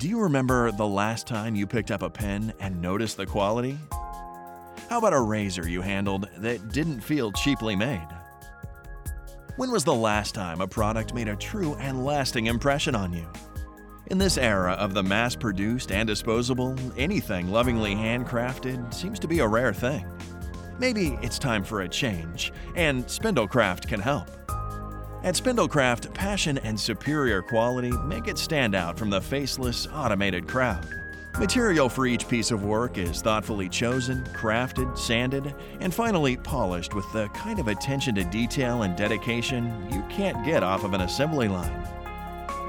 Do you remember the last time you picked up a pen and noticed the quality? How about a razor you handled that didn't feel cheaply made? When was the last time a product made a true and lasting impression on you? In this era of the mass produced and disposable, anything lovingly handcrafted seems to be a rare thing. Maybe it's time for a change, and Spindlecraft can help. At Spindlecraft, passion and superior quality make it stand out from the faceless, automated crowd. Material for each piece of work is thoughtfully chosen, crafted, sanded, and finally polished with the kind of attention to detail and dedication you can't get off of an assembly line.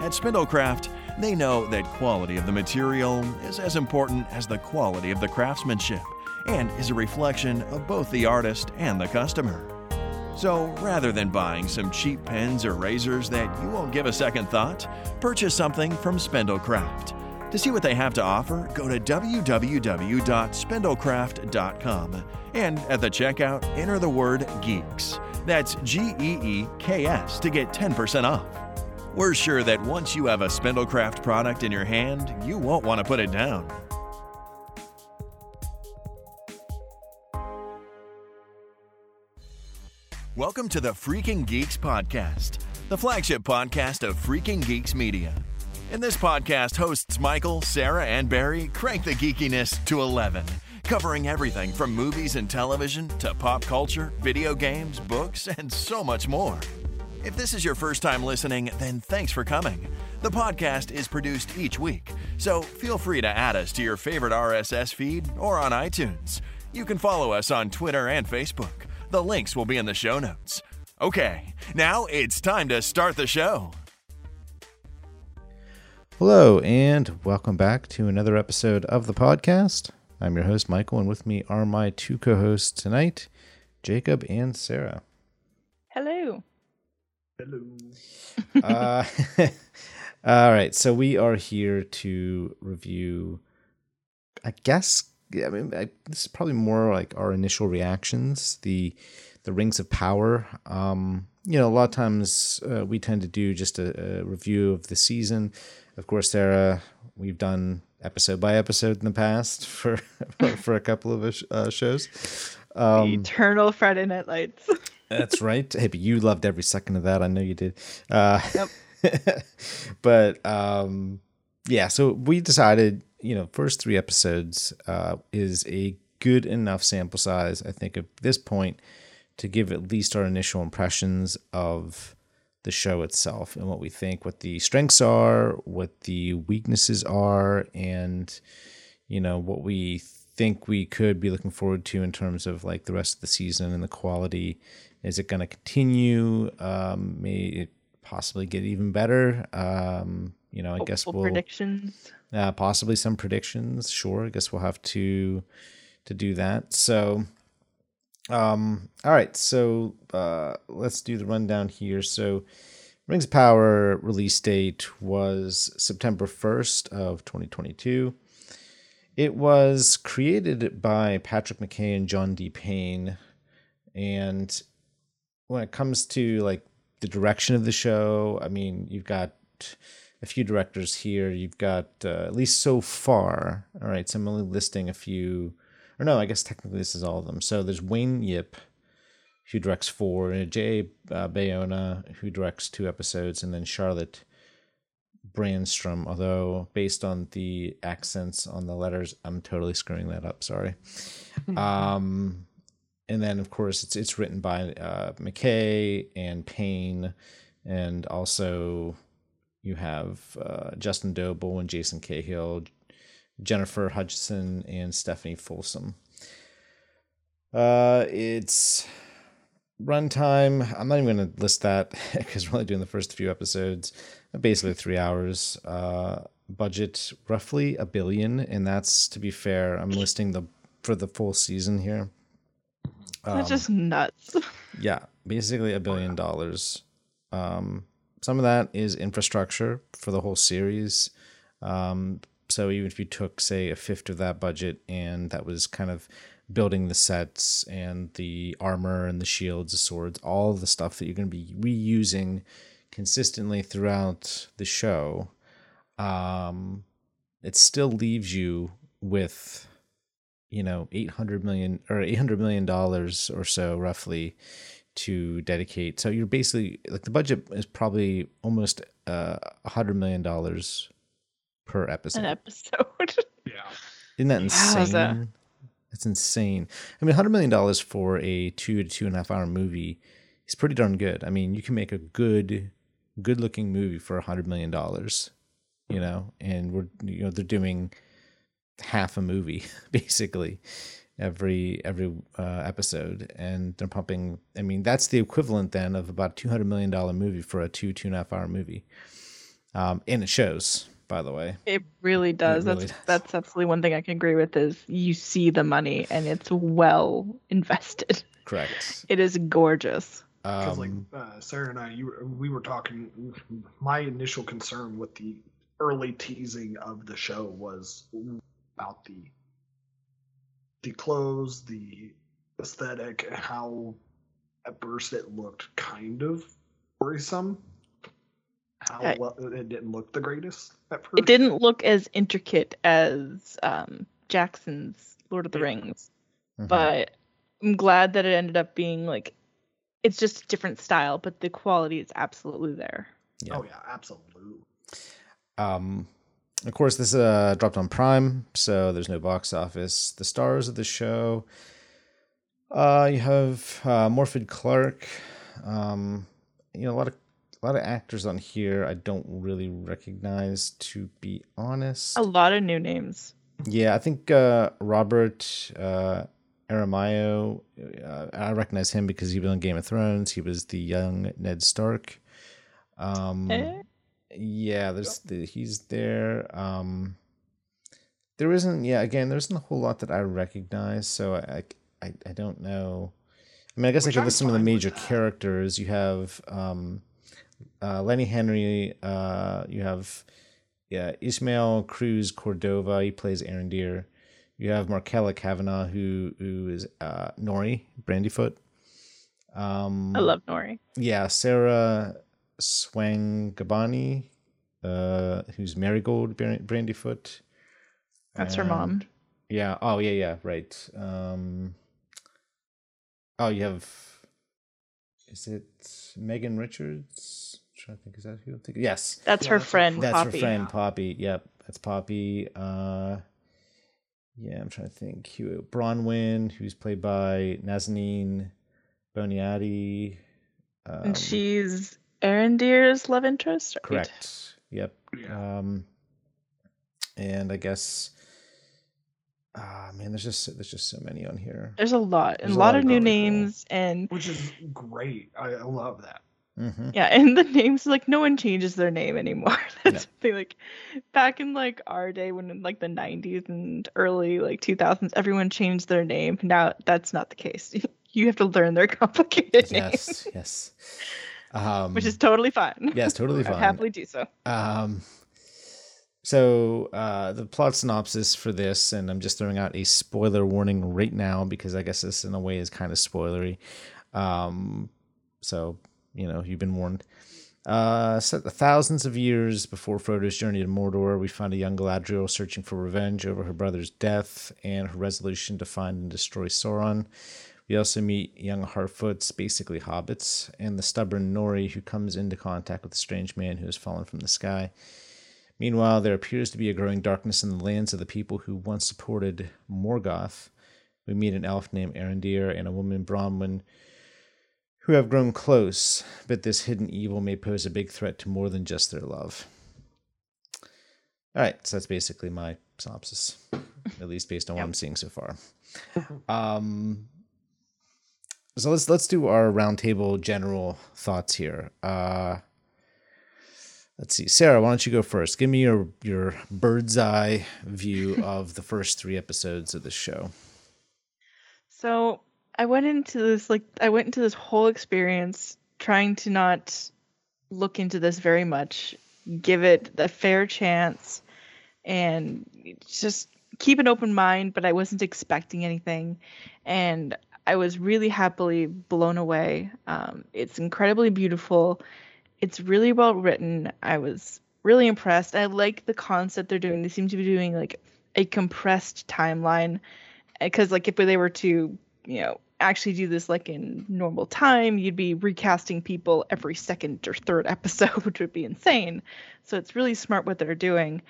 At Spindlecraft, they know that quality of the material is as important as the quality of the craftsmanship and is a reflection of both the artist and the customer. So rather than buying some cheap pens or razors that you won't give a second thought, purchase something from Spindlecraft. To see what they have to offer, go to www.spindlecraft.com and at the checkout, enter the word GEEKS. That's G E E K S to get 10% off. We're sure that once you have a Spindlecraft product in your hand, you won't want to put it down. Welcome to the Freaking Geeks Podcast, the flagship podcast of Freaking Geeks Media. In this podcast, hosts Michael, Sarah, and Barry crank the geekiness to 11, covering everything from movies and television to pop culture, video games, books, and so much more. If this is your first time listening, then thanks for coming. The podcast is produced each week, so feel free to add us to your favorite RSS feed or on iTunes. You can follow us on Twitter and Facebook. The links will be in the show notes. Okay, now it's time to start the show. Hello, and welcome back to another episode of the podcast. I'm your host, Michael, and with me are my two co hosts tonight, Jacob and Sarah. Hello. Hello. uh, all right, so we are here to review, I guess, I mean, I, this is probably more like our initial reactions. The the Rings of Power. Um, you know, a lot of times uh, we tend to do just a, a, review of the season. Of course, Sarah, we've done episode by episode in the past for for a couple of uh, shows. Um, eternal Friday Night Lights. that's right. Hey, but you loved every second of that. I know you did. Uh, yep. but um, yeah, so we decided you know, first three episodes uh, is a good enough sample size, I think, at this point to give at least our initial impressions of the show itself and what we think, what the strengths are, what the weaknesses are, and, you know, what we think we could be looking forward to in terms of like the rest of the season and the quality. Is it going to continue? Um, may it possibly get even better? Um, you know, I guess we'll predictions. Uh, possibly some predictions. Sure, I guess we'll have to to do that. So, um, all right. So uh, let's do the rundown here. So, Rings of Power release date was September first of 2022. It was created by Patrick McKay and John D. Payne, and when it comes to like the direction of the show, I mean, you've got a few directors here. You've got uh, at least so far. All right, so I'm only listing a few, or no, I guess technically this is all of them. So there's Wayne Yip, who directs four, and Jay uh, Bayona, who directs two episodes, and then Charlotte Brandstrom. Although based on the accents on the letters, I'm totally screwing that up. Sorry. um, and then of course it's it's written by uh, McKay and Payne, and also you have uh, Justin Doble and Jason Cahill, Jennifer Hudson, and Stephany Folsom. Uh, it's runtime. I'm not even going to list that because we're only doing the first few episodes. Basically, three hours. Uh, budget roughly a billion, and that's to be fair. I'm listing the for the full season here. That's um, just nuts. yeah, basically a billion dollars. Um, some of that is infrastructure for the whole series. Um, so even if you took, say, a fifth of that budget and that was kind of building the sets and the armor and the shields, the swords, all the stuff that you're going to be reusing consistently throughout the show, um, it still leaves you with you know 800 million or 800 million dollars or so roughly to dedicate so you're basically like the budget is probably almost uh 100 million dollars per episode An episode. Yeah. isn't that insane Wowza. that's insane i mean 100 million dollars for a two to two and a half hour movie is pretty darn good i mean you can make a good good looking movie for a 100 million dollars you know and we're you know they're doing half a movie basically every every uh, episode and they're pumping i mean that's the equivalent then of about a 200 million dollar movie for a two two and a half hour movie um and it shows by the way It really does. really that's does. that's absolutely one thing I can agree with is you see the money and it's well invested. correct It is gorgeous. Because like um uh, Sarah and I, you we were talking. My initial concern with the early teasing of the show was about the the clothes, the aesthetic, and how at first it looked kind of worrisome. How Yeah. well it didn't look the greatest at first. It didn't look as intricate as um, Jackson's Lord of the Yeah. Rings, mhm. but I'm glad that it ended up being like it's just a different style, but the quality is absolutely there. yeah. Oh yeah, absolutely. Um, of course, this uh, dropped on Prime, so there's no box office. The stars of the show, uh, you have uh, Morfydd Clark. Um, you know, a lot of a lot of actors on here I don't really recognize, to be honest. A lot of new names. Yeah, I think uh, Robert uh, Aramayo. Uh, I recognize him because he was on Game of Thrones. He was the young Ned Stark. Um, Eh? Yeah, there's the, he's there. Um, there isn't. Yeah, again, there isn't a whole lot that I recognize. So I, I, I don't know. I mean, I guess Which I could list some of the major characters. You have um, uh, Lenny Henry. Uh, you have yeah, Ismael Cruz Cordova. He plays Arondir. You have Markella Kavenagh, who who is uh, Nori Brandyfoot. Um, I love Nori. yeah, Sarah Zwangobani, uh, who's Marigold Bran- Brandyfoot. That's her mom. Yeah. Oh, yeah, yeah. Right. Um. Oh, you have. Is it Megan Richards? trying to think. Is that who I'm thinking? Yes. That's Yeah, her that's friend friend. That's Poppy. her friend Poppy. Yep, that's Poppy. Uh, yeah, I'm trying to think. Hugh Bronwyn, who's played by Nazanin Boniadi. Um, and she's Arondir's love interest. right? correct. Yep. Yeah. Um, and I guess, ah, man, there's just there's just so many on here. There's a lot, There's a a lot lot of of new really cool. names, and Which is great. I, I love that. Mm-hmm. yeah, and the names like no one changes their name anymore. That's the thing. Like back in like our day, when in like the '90s and early like 2000s, everyone changed their name. Now that's not the case. You have to learn their complicated names, Yes. Yes. Um, which is totally fine. yes, totally fine. Happily do so. Um, so uh, the plot synopsis for this, and I'm just throwing out a spoiler warning right now because I guess this in a way is kind of spoilery. Um, so you know you've been warned. Uh, set thousands of years before Frodo's journey to Mordor, we find a young Galadriel searching for revenge over her brother's death and her resolution to find and destroy Sauron. We also meet young Harfoots, basically hobbits, and the stubborn Nori who comes into contact with a strange man who has fallen from the sky. Meanwhile, there appears to be a growing darkness in the lands of the people who once supported Morgoth. We meet an elf named Arondir and a woman Bronwyn who have grown close, but this hidden evil may pose a big threat to more than just their love. All right, so that's basically my synopsis, at least based on what Yep. I'm seeing so far. Um, so let's let's do our roundtable general thoughts here. Uh, let's see, Sarah, why don't you go first? Give me your your bird's eye view of the first three episodes of the show. So I went into this like I went into this whole experience trying to not look into this very much, give it a fair chance, and just keep an open mind. But I wasn't expecting anything, and I was really happily blown away. Um, it's incredibly beautiful. It's really well written. I was really impressed. I like the concept they're doing. They seem to be doing like a compressed timeline because like if they were to you know actually do this like in normal time you'd be recasting people every second or third episode which would be insane so it's really smart what they're doing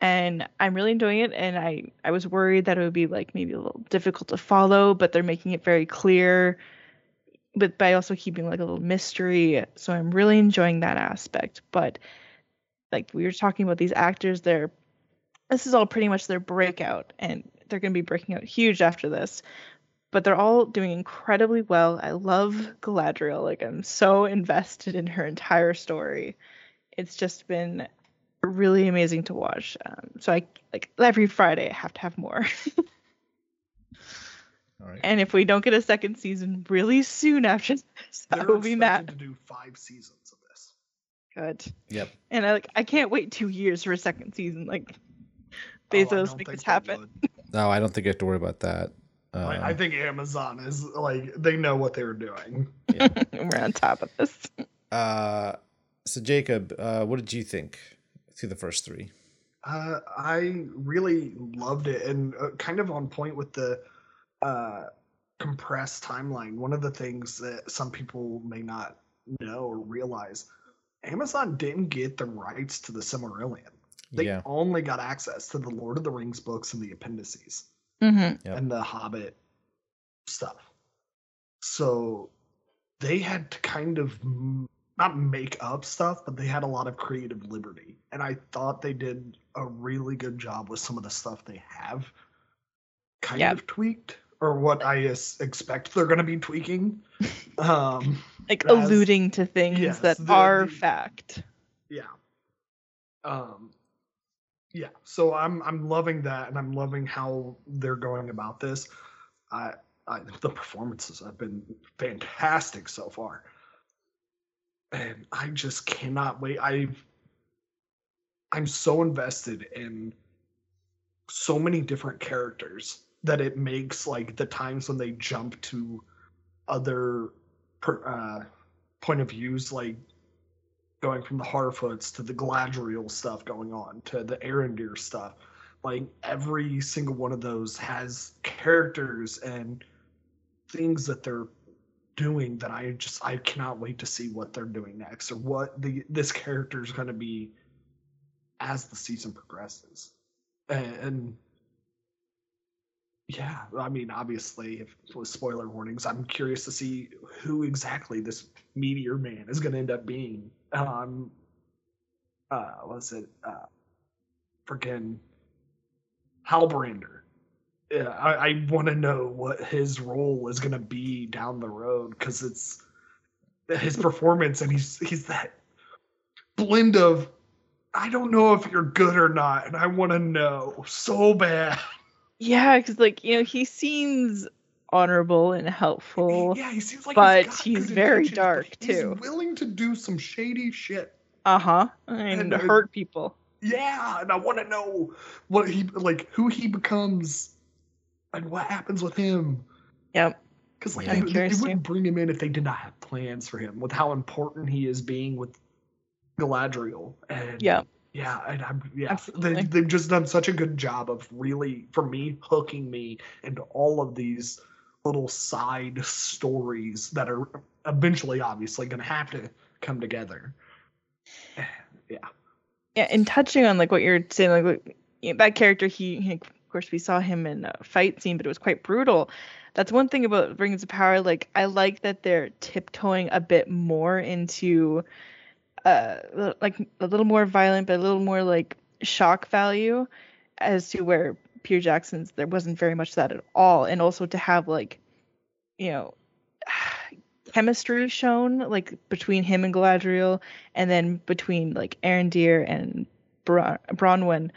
and i'm really enjoying it and i i was worried that it would be like maybe a little difficult to follow but they're making it very clear but by also keeping like a little mystery so i'm really enjoying that aspect. But like we were talking about these actors they're this is all pretty much their breakout and they're going to be breaking out huge after this but they're all doing incredibly well. I love galadriel like i'm so invested in her entire story. It's just been really amazing to watch um, so i like every friday i have to have more All right. and if we don't get a second season really soon after this i They're will be expected mad to do five seasons of this. good Yep. and i like i can't wait two years for a second season like Oh, I bezos don't make think this happen. No, I don't think you have to worry about that. Uh, I, I think Amazon is like they know what they're doing. we're on top of this uh, so Jacob, uh, what did you think through the first three? Uh, I really loved it and uh, kind of on point with the uh, compressed timeline. One of the things that some people may not know or realize, Amazon didn't get the rights to the Silmarillion. They yeah. only got access to the Lord of the Rings books and the appendices hmm Yep. and the Hobbit stuff. So they had to kind of m- not make up stuff, but they had a lot of creative liberty. And I thought they did a really good job with some of the stuff they have kind Yep. of tweaked or what I expect they're going to be tweaking. um, like As- alluding to things yes, that the- are the- fact. yeah. Um, yeah. So I'm I'm loving that, and I'm loving how they're going about this. I, I the performances have been fantastic so far, and I just cannot wait. I I'm so invested in so many different characters that it makes like the times when they jump to other per, uh, point of views, like going from the Harfoots to the Galadriel stuff going on to the Arondir stuff. Like every single one of those has characters and things that they're doing that I just I cannot wait to see what they're doing next or what the this character is going to be as the season progresses. And, and yeah, I mean, obviously, if with spoiler warnings, I'm curious to see who exactly this meteor man is going to end up being. Um, uh, what's it? Uh, freaking Halbrander. Yeah, I, I want to know what his role is going to be down the road because it's his performance, and he's he's that blend of I don't know if you're good or not, and I want to know so bad. Yeah, because like you know he seems honorable and helpful. Yeah, he seems like but he's good very dark, he's too. willing to do some shady shit. Uh huh. And, And, uh, hurt people. Yeah, and I want to know what he like, who he becomes, and what happens with him. Yep. Because like they, they, wouldn't bring him in if they did not have plans for him, with how important he is being with Galadriel. And Yep. yeah, and I'm yeah, they, they've just done such a good job of really, for me, hooking me into all of these little side stories that are eventually, obviously, going to have to come together. Yeah. Yeah, and touching on like what you're saying, like that character, he, he- course we saw him in a fight scene, but it was quite brutal. That's one thing about Rings of Power. Like I like that they're tiptoeing a bit more into, uh, like a little more violent, but a little more like shock value, as to where Peter Jackson's there wasn't very much that at all, and also to have like, you know. chemistry shown like between him and Galadriel and then between like Arondir and Bron- Bronwyn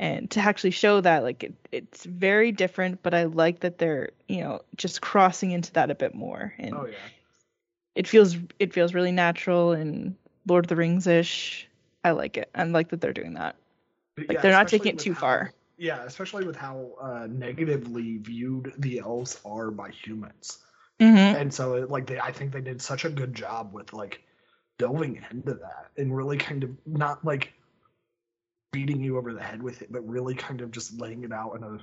and to actually show that like it, it's very different but I like that they're you know just crossing into that a bit more. And Oh yeah. it feels it feels really natural and Lord of the Rings ish I like it. I like that they're doing that. But like yeah, they're not taking it too how- far. Yeah, especially with how uh, negatively viewed the elves are by humans, mm-hmm. and so it, like they, I think they did such a good job with like delving into that and really kind of not like beating you over the head with it, but really kind of just laying it out in a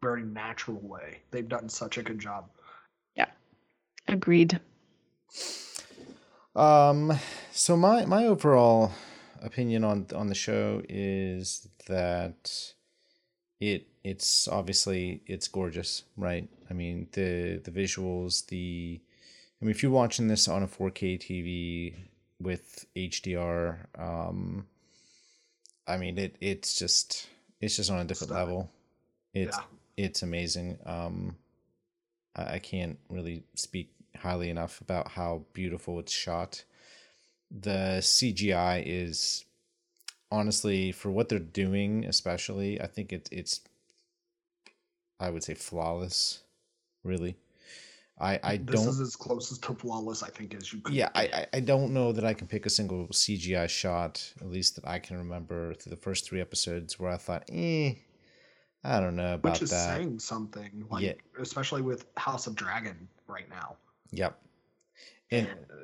very natural way. They've done such a good job. Yeah. Agreed. Um, so my my overall opinion on on the show is that it it's obviously it's gorgeous, right? I mean the the visuals, the I mean if you're watching this on a 4K TV with HDR, um, I mean it it's just it's just on a different level. It's Yeah. it's amazing. Um, I, I can't really speak highly enough about how beautiful it's shot. The CGI is honestly for what they're doing, especially. I think it, it's I would say flawless. Really, I I this don't. is as close as to flawless I think as you could. Yeah, I. I I don't know that I can pick a single CGI shot, at least that I can remember through the first three episodes, where I thought, eh, I don't know about that. which is that. saying something. Like Yeah. especially with House of Dragon right now. Yep. And Uh,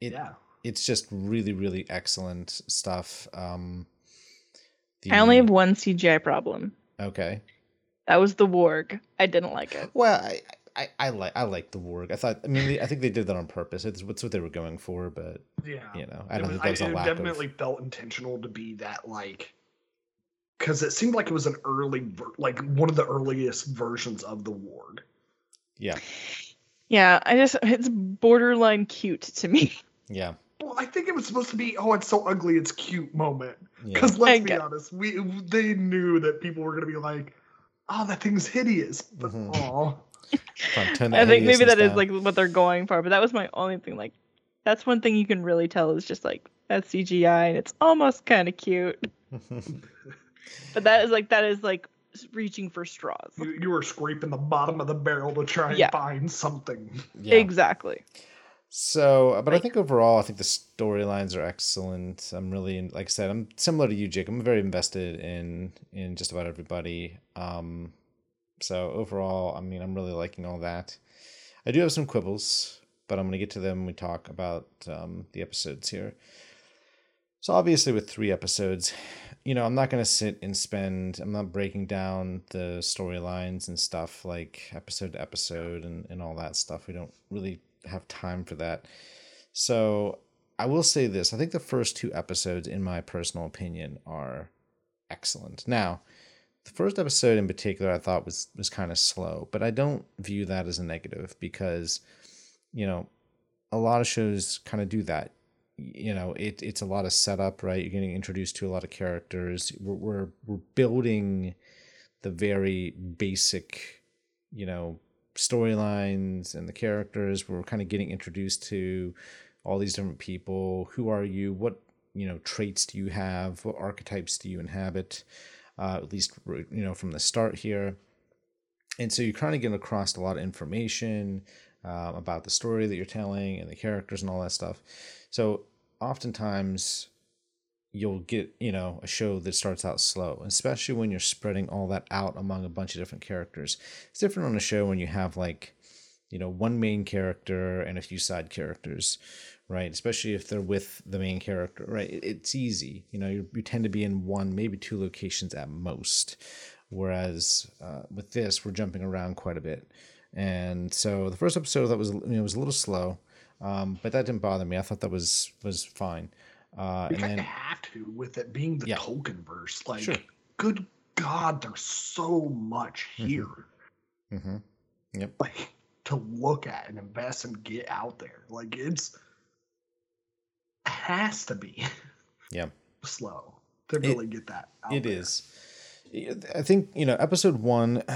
it, yeah. it's just really, really excellent stuff. Um, I only have one CGI problem. okay. That was the warg. I didn't like it. Well, I, I, I like I like the warg. I thought. I mean, they- I think they did that on purpose. It's what's what they were going for, but Yeah. you know, I don't was- think that was a it lack definitely of. felt intentional to be that like because it seemed like it was an early ver- like one of the earliest versions of the warg Yeah, Yeah, I just it's borderline cute to me. yeah, well i think it was supposed to be oh it's so ugly it's cute moment because I let's be get- honest we they knew that people were going to be like oh that thing's hideous but Mhm. oh Fine, turn I think maybe hideousness that is down. like what they're going for, but that was my only thing. Like, that's one thing you can really tell is just like that's CGI and it's almost kind of cute. But that is like that is like reaching for straws. you, you were scraping the bottom of the barrel to try and Yeah. find something yeah. Exactly. So, but I think overall, I think the storylines are excellent. I'm really, like I said, I'm similar to you, Jake. I'm very invested in in just about everybody. Um, so overall, I mean, I'm really liking all that. I do have some quibbles, but I'm gonna get to them when we talk about um, the episodes here. So obviously, with three episodes, you know, I'm not gonna sit and spend. I'm not breaking down the storylines and stuff like episode to episode and and all that stuff. We don't really have time for that. So I will say this: I think the first two episodes, in my personal opinion, are excellent. Now, the first episode in particular, I thought was was kind of slow, but I don't view that as a negative because, you know, a lot of shows kind of do that. You know it, it's a lot of setup right? You're getting introduced to a lot of characters. We're, we're we're building the very basic you know storylines and the characters. We're kind of getting introduced to all these different people. Who are you? What you know traits do you have? What archetypes do you inhabit uh, at least you know from the start here. And so you're kind of getting across a lot of information um, about the story that you're telling and the characters and all that stuff. So oftentimes you'll get, you know, a show that starts out slow, especially when you're spreading all that out among a bunch of different characters. It's different on a show when you have like, you know, one main character and a few side characters, right? Especially if they're with the main character, right? It's easy. You know, you, you tend to be in one, maybe two locations at most. Whereas uh, with this, we're jumping around quite a bit. And so the first episode that was you know was a little slow, um, but that didn't bother me. I thought that was was fine. Uh, we and kind of then have to with it being the Yeah. Tolkien verse. Like, Sure. good God, there's so much Mhm. here, Mhm. like to look at and invest and get out there. Like, it's has to be Yeah. slow to It- really get that. Out It there. is. I think you know episode one.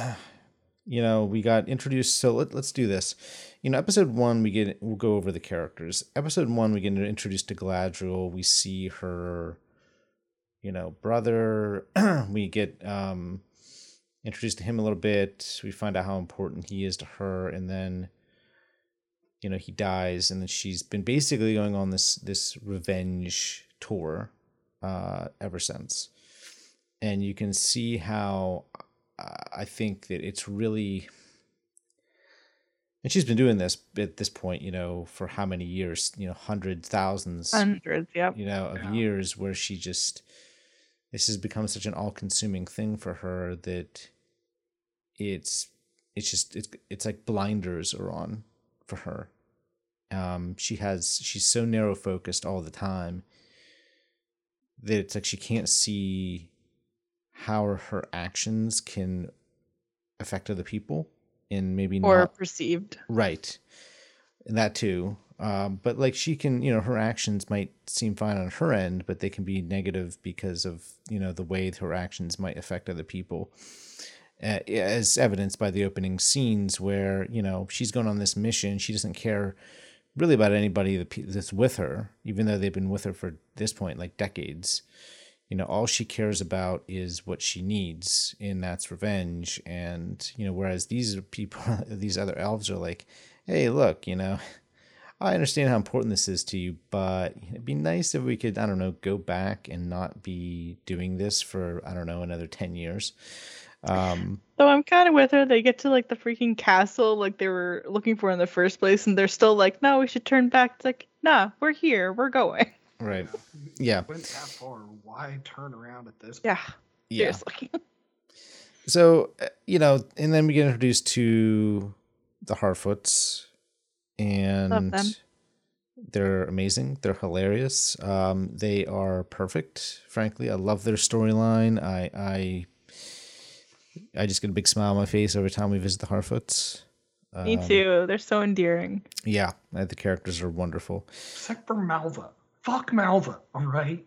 You know we got introduced. So let, let's do this. You know episode one we get we'll go over the characters. Episode one we get introduced to Galadriel. We see her, you know, brother. we get um introduced to him a little bit. We find out how important he is to her, and then you know he dies, and then she's been basically going on this this revenge tour uh, ever since and you can see how uh, I think that it's really and she's been doing this at this point, you know, for how many years, you know, hundreds, thousands, Hundreds. Yep. you know, of Yeah. years where she just this has become such an all-consuming thing for her that it's it's just it's it's like blinders are on for her. Um, she has she's so narrow focused all the time that it's like she can't see how her actions can affect other people and maybe or not perceived. right and that too um, but like she can you know her actions might seem fine on her end but they can be negative because of you know the way her actions might affect other people as evidenced by the opening scenes where you know she's going on this mission. She doesn't care really about anybody that's with her even though they've been with her for this point like decades. You know all she cares about is what she needs and that's revenge. And you know whereas these people these other elves are like hey look you know i understand how important this is to you but it'd be nice if we could i don't know go back and not be doing this for i don't know another 10 years um So I'm kind of with her. They get to like the freaking castle like they were looking for in the first place, and they're still like, "No, we should turn back." It's like, "Nah, we're here. We're going." right yeah Went that far. Why turn around at this? Yeah, yeah. So, uh, you know, and then we get introduced to the Harfoots, and they're amazing. They're hilarious. Um, they are perfect. Frankly, I love their storyline. I, I, I just get a big smile on my face every time we visit the Harfoots. Me Um, too. They're so endearing. Yeah, the characters are wonderful. Except for Malva. Fuck Malva. All right.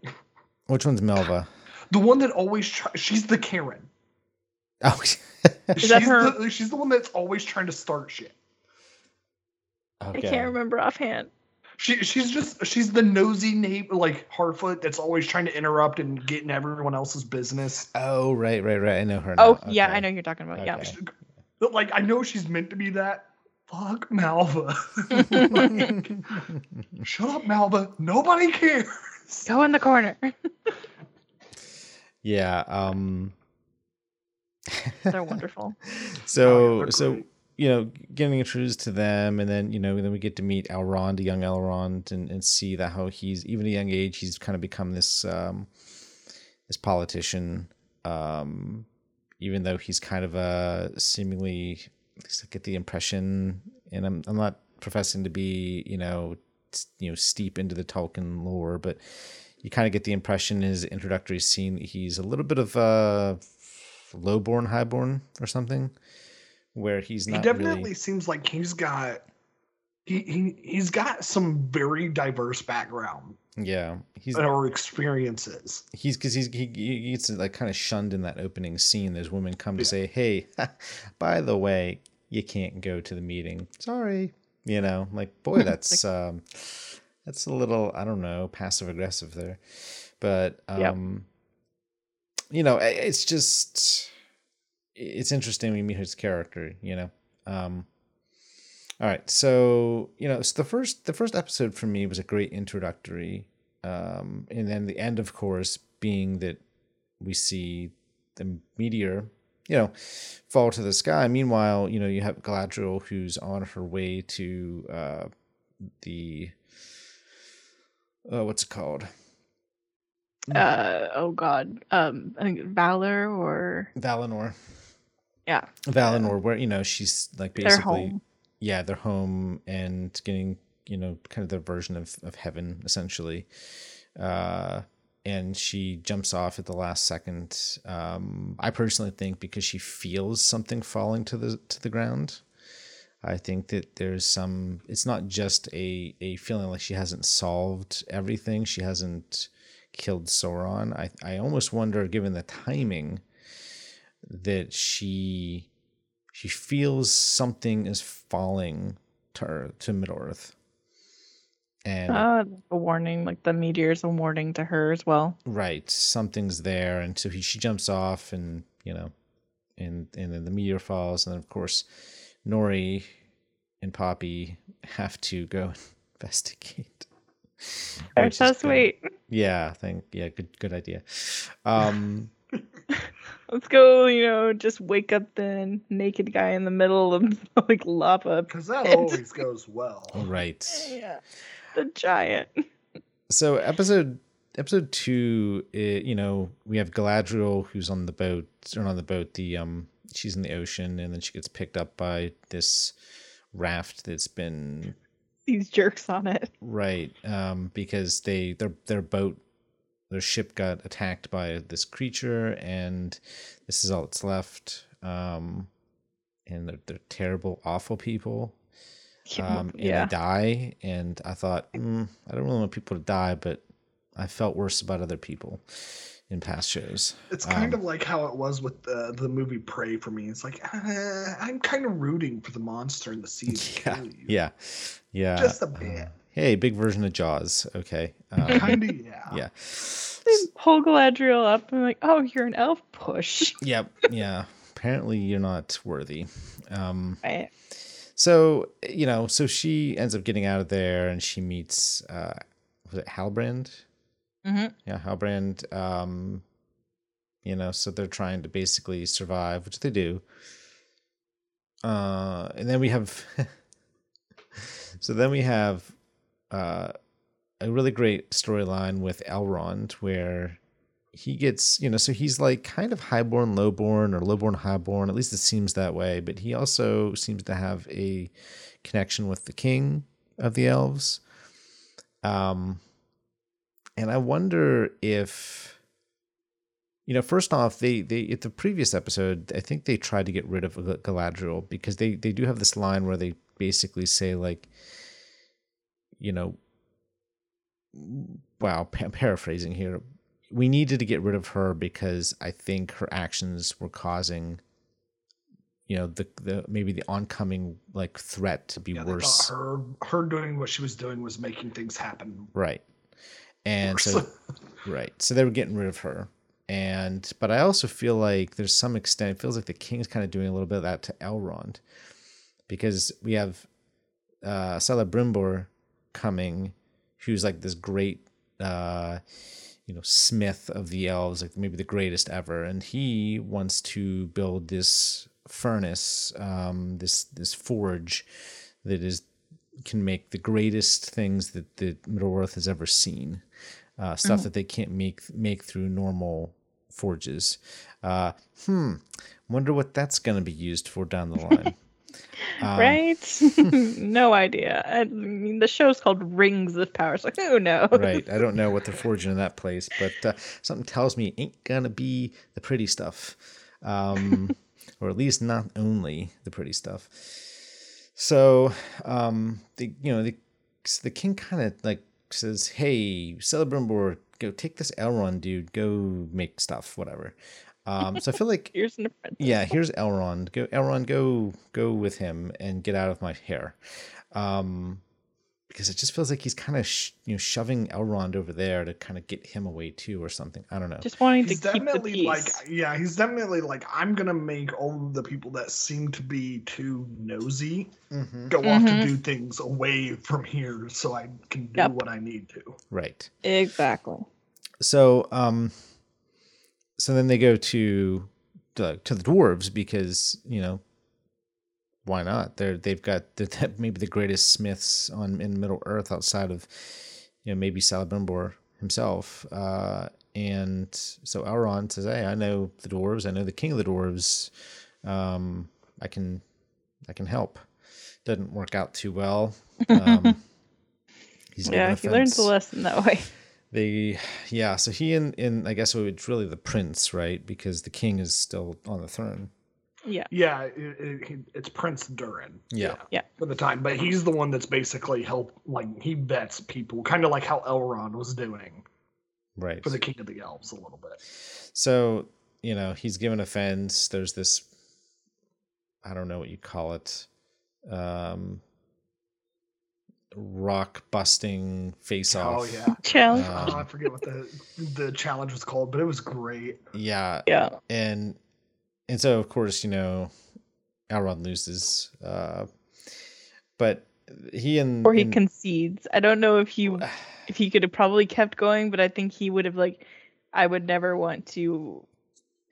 Which one's Malva? The one that always try- she's the Karen. Oh, she's that her- The, she's the one that's always trying to start shit. I can't remember offhand. She she's just she's the nosy neighbor like Harfoot that's always trying to interrupt and get in everyone else's business. Oh, right, right, right. I know her. Oh, now. yeah, Okay. I know who you're talking about. Yeah. Okay. But like I know she's meant to be that. Fuck Malva. Shut up, Malva. Nobody cares. Go in the corner. Yeah. Um. They're wonderful. So Oh, yeah, they're so great. You know, getting introduced to them, and then you know, then we get to meet Elrond, the young Elrond, and, and see that how he's even at a young age, he's kind of become this um, this politician. Um, even though he's kind of a seemingly, I get the impression, and I'm I'm not professing to be you know you know steep into the Tolkien lore, but you kind of get the impression in his introductory scene he's a little bit of a lowborn, highborn, or something, where he's not. He definitely really. seems like he's got he, he he's got some very diverse background Yeah, he's or experiences. he's because he's he, he gets like kind of shunned in that opening scene. There's women come to say, "Hey, by the way, you can't go to the meeting. Sorry." You know, like boy, that's um, that's a little I don't know, passive aggressive there, but Yep. um, you know, it's just it's interesting we meet his character. You know, um. All right, so you know, so the first the first episode for me was a great introductory, um, and then the end, of course, being that we see the meteor, you know, fall to the sky. Meanwhile, you know, you have Galadriel who's on her way to uh, the uh, what's it called? Uh oh god. Um I think Valor or Valinor. Yeah. Valinor, where you know she's like Their basically home. yeah, they're home and getting, you know, kind of their version of, of heaven, essentially. Uh, and she jumps off at the last second. Um, I personally think because she feels something falling to the to the ground. I think that there's some. It's not just a a feeling like she hasn't solved everything. She hasn't killed Sauron. I I almost wonder, given the timing, that she she feels something is falling to her to Middle Earth. And Uh, a warning, like the meteor's a warning to her as well. right, something's there, and so he, she jumps off, and you know, and and then the meteor falls, and then of course, Nori and Poppy have to go investigate. They're so is good. sweet. Yeah, thank yeah, good good idea. Um, Let's go, you know, just wake up the naked guy in the middle of like lava. Because that always goes well. right. Yeah. The giant. so episode episode two, it, you know, we have Galadriel who's on the boat, or on the boat. The um, she's in the ocean, and then she gets picked up by this raft that's been These jerks on it. right um, because they their their boat their ship got attacked by this creature, and this is all that's left. Um, and they're, they're terrible, awful people. Um, and yeah. they die, and I thought, mm, I don't really want people to die, but I felt worse about other people in past shows. It's kind Um, of like how it was with the the movie Prey for me. It's like uh, I'm kind of rooting for the monster in the sea Yeah, yeah, yeah. Just a uh, bit. Hey, big version of Jaws. Okay. Um, Kind of, yeah. yeah. They pull Galadriel up and like, oh, you're an elf. Push. Yep. Yeah. Apparently, you're not worthy. Um, Right. so you know, so she ends up getting out of there, and she meets uh, was it Halbrand? hmm Yeah, Halbrand. Um, you know, so they're trying to basically survive, which they do. Uh, and then we have, so then we have, uh, a really great storyline with Elrond where he gets, you know, so he's like kind of highborn, lowborn, or lowborn, highborn. At least it seems that way. But he also seems to have a connection with the king of the elves. Um, and I wonder if, you know, first off, they they at the previous episode, I think they tried to get rid of Galadriel because they they do have this line where they basically say like, you know, wow, pa- paraphrasing here, we needed to get rid of her because I think her actions were causing. You know the the maybe the oncoming like threat to be Yeah, worse, her her doing what she was doing was making things happen. right? And worse. so Right. So they were getting rid of her. And but I also feel like there's some extent it feels like the king's kind of doing a little bit of that to Elrond. Because we have uh Celebrimbor coming, who's like this great uh you know, smith of the elves, like maybe the greatest ever, and he wants to build this furnace, um, this this forge that is can make the greatest things that the Middle Earth has ever seen. Uh, stuff that they can't make make through normal forges. Uh, hmm. Wonder what that's going to be used for down the line. Um, right? no idea. I mean, the show's called Rings of Power. So who knows? right. I don't know what they're forging in that place, but uh, something tells me it ain't gonna be the pretty stuff, um, or at least not only the pretty stuff. So, um, the you know the so the king kind of like says, "Hey, Celebrimbor, go take this Elrond dude, go make stuff, whatever." Um, so I feel like Here's an apprentice. yeah, here's Elrond. Go, Elrond, go, go with him and get out of my hair, um, because it just feels like he's kind of sh- you know shoving Elrond over there to kind of get him away too, or something. I don't know. Just wanting He's to keep the definitely peace. like yeah, he's definitely like I'm gonna make all of the people that seem to be too nosy Mhm. go off to Mhm. do things away from here so I can do Yep. what I need to. Right. exactly. So, um, so then they go to the to the dwarves because you know why not? They're they've got they're maybe the greatest smiths on in Middle Earth outside of you know maybe Celebrimbor himself. Uh, and so Elrond says, "Hey, I know the dwarves. I know the king of the dwarves. Um, I can I can help." Doesn't work out too well. Um, he's Yeah, he learns a lesson that way. They yeah so he and, and i guess it's really the prince right because the king is still on the throne Yeah. Yeah, it, it, it's Prince Durin. Yeah. Yeah. For the time, but he's the one that's basically help like he vets people, kind of like how Elrond was doing right for the King of the Elves a little bit. so you know he's given offense there's this i don't know what you call it um rock busting face off Oh yeah. Challenge. Uh, Oh, I forget what the the challenge was called, but it was great. yeah yeah. and and so of course you know Elrond loses uh but he and Or he and- concedes. I don't know if he if he could have probably kept going, but I think he would have like I would never want to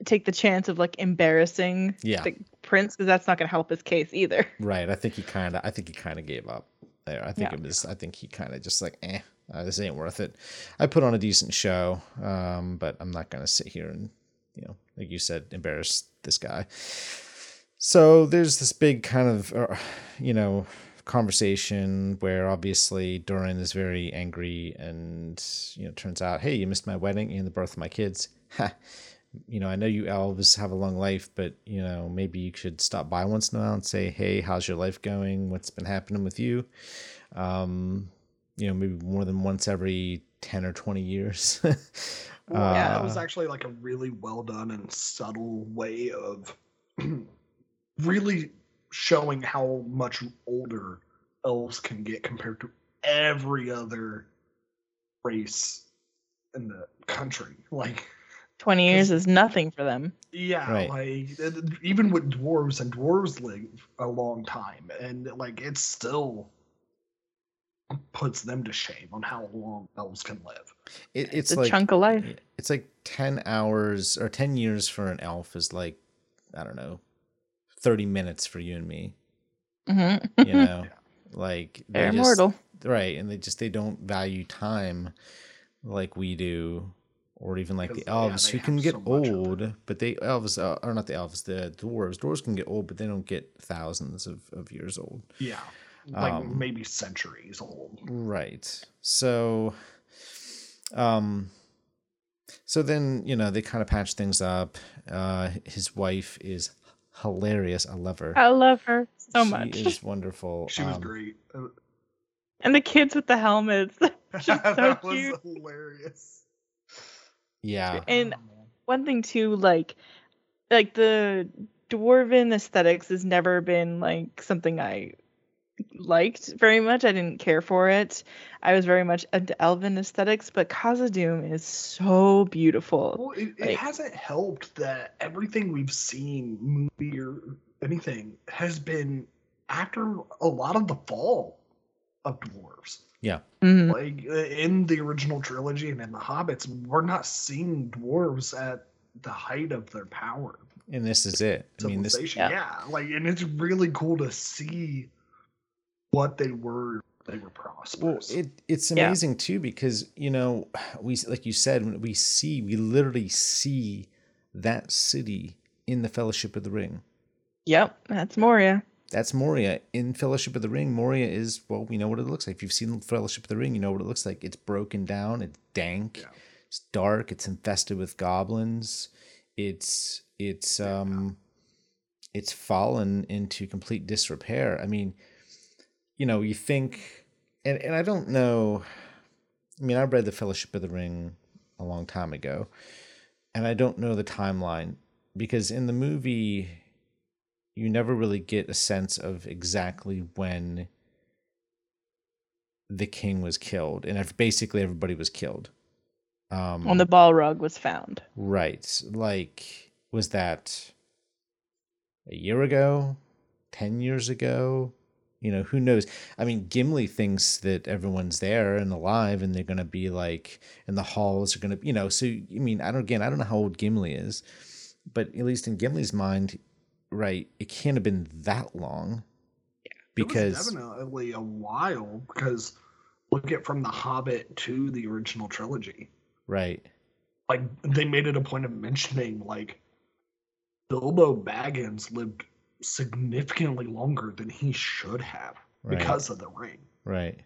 take the chance of like embarrassing Yeah. the prince because that's not going to help his case either. Right. I think he kind of. I think he kind of gave up there. I think Yeah. it was. I think he kind of just like, eh, uh, this ain't worth it. I put on a decent show, um, but I'm not gonna sit here and you know, like you said, embarrass this guy. So there's this big kind of, uh, you know, conversation where obviously Durin is very angry and, you know, turns out, hey, you missed my wedding and the birth of my kids. Ha. You know, I know you elves have a long life, but, you know, maybe you should stop by once in a while and say, hey, how's your life going? What's been happening with you? Um, you know, maybe more than once every 10 or 20 years. Yeah, that was Uh, actually like a really well done and subtle way of really showing how much older elves can get compared to every other race in the country. Like, 20 years is nothing for them. yeah, Right. like even with dwarves and dwarves live a long time, and like it still puts them to shame on how long elves can live. it, it's It's a like chunk of life. it's like 10 hours or 10 years for an elf is like i don't know 30 minutes for you and me hmm you know like they They're just- immortal. right and they just they don't value time like we do or even like the Because, yeah, elves who can get so much of it. old but they elves uh, or not the elves the dwarves dwarves can get old but they don't get thousands of, of years old Yeah, like Um, maybe centuries old. Right. So um so then, you know, they kind of patch things up. Uh his wife is hilarious. I love her. I love her so she much. is wonderful. She was Um, great. Uh, And the kids with the helmets. She's so that cute. was hilarious. Yeah. And Oh, man. one thing too, like like the dwarven aesthetics has never been like something I liked very much. I didn't care for it. I was very much into elven aesthetics, but Khazad-dûm is so beautiful. Well, it, it like- hasn't helped that everything we've seen, movie or anything, has been after a lot of the fall of dwarves. Mhm. Like uh, in the original trilogy and in the Hobbits, we're not seeing dwarves at the height of their power. And this is it. I mean, this Civilization, yeah. yeah. Like, and it's really cool to see what they were. They were well, prosperous. it it's Yeah. amazing too because, you know, we like you said, when we see we literally see that city in the Fellowship of the Ring. Yep, that's Moria. That's Moria. In Fellowship of the Ring, Moria is, well, we know what it looks like. If you've seen Fellowship of the Ring, you know what it looks like. It's broken down, it's dank, Yeah. it's dark, it's infested with goblins. It's it's um it's fallen into complete disrepair. I mean, you know, you think and, and I don't know I mean, I read the Fellowship of the Ring a long time ago, and I don't know the timeline because in the movie you never really get a sense of exactly when the king was killed and if basically everybody was killed. Um When the Balrog was found. right. Like was that a year ago? 10 years ago? You know who knows? I mean gimli thinks that everyone's there and alive and they're going to be like and the halls are going to you know so i mean i don't again i don't know how old gimli is but at least in gimli's mind right it can't have been that long was because definitely a while because look at from the Hobbit to the original trilogy. right Like they made it a point of mentioning like Bilbo Baggins lived significantly longer than he should have right because of the ring. right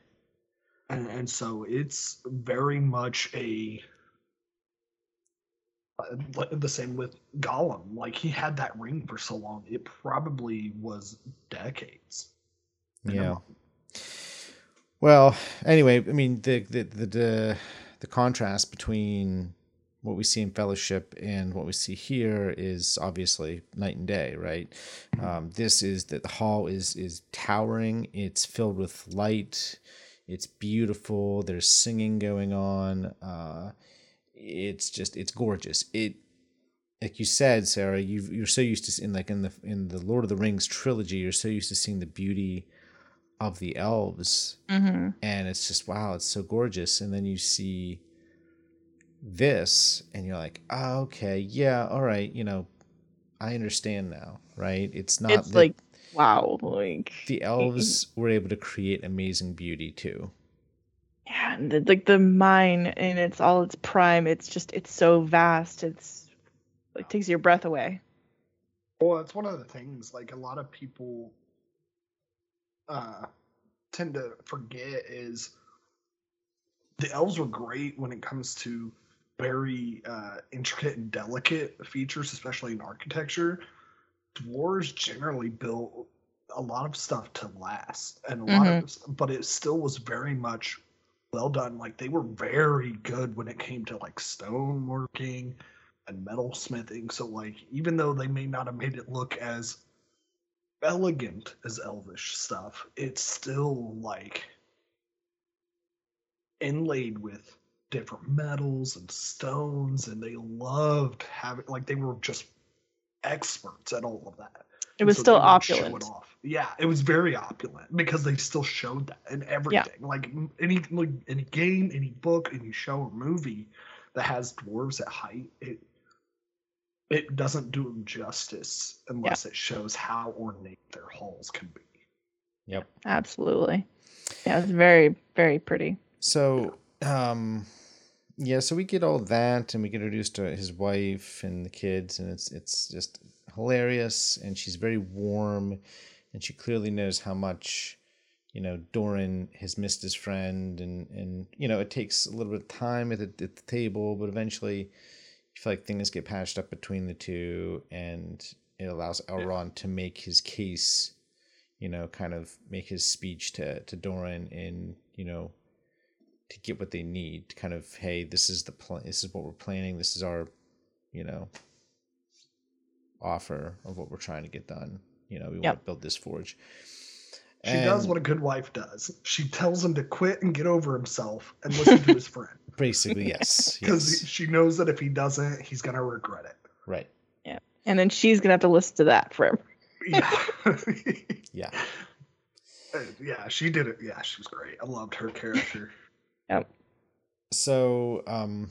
And and so it's very much a the same with Gollum. Like he had that ring for so long, it probably was decades. Yeah. Well, anyway, I mean the the the the, the contrast between what we see in Fellowship and what we see here is obviously night and day, right? Um, this is that the hall is is towering. It's filled with light. It's beautiful. There's singing going on. Uh, it's just it's gorgeous. It like you said, Sarah, you you're so used to in like in the in the Lord of the Rings trilogy, you're so used to seeing the beauty of the elves. Hmm and it's just wow it's so gorgeous. And then you see this and you're like oh, okay yeah all right you know i understand now right? It's not It's that like wow, like the elves were able to create amazing beauty too Yeah, and the, like the mine in its all its prime, it's just it's so vast. It's it takes your breath away. Well, it's one of the things like a lot of people uh tend to forget is the elves were great when it comes to very uh, intricate and delicate features, especially in architecture. Dwarves generally built a lot of stuff to last, and a lot of, but it still was very much well done. Like they were very good when it came to like stone working and metal smithing. So like even though they may not have made it look as elegant as elvish stuff, it's still like inlaid with different metals and stones and they loved having like they were just experts at all of that. It was so still they show opulent. it off. Yeah, it was very opulent because they still showed that in everything. Yeah. Like any like any game, any book, any show or movie that has dwarves at height, it it doesn't do them justice unless it shows how ornate their halls can be. Yep. Absolutely. Yeah, it's very very pretty. So, um, yeah, so we get all that, and we get introduced to his wife and the kids, and it's it's just hilarious, and she's very warm, and she clearly knows how much, you know, Durin has missed his friend, and and you know, it takes a little bit of time at the, at the table, but eventually, you feel like things get patched up between the two, and it allows Elrond to make his case, you know, kind of make his speech to to Durin in you know to get what they need to kind of hey this is the plan this is what we're planning this is our you know offer of what we're trying to get done you know we want to build this forge She does what a good wife does. She tells him to quit and get over himself and listen to his friend. basically yes Because yes she knows that if he doesn't, he's gonna regret it. right yeah And then she's gonna have to listen to that forever. Yeah. yeah Uh, yeah, she did it. Yeah, she was great. I loved her character. So um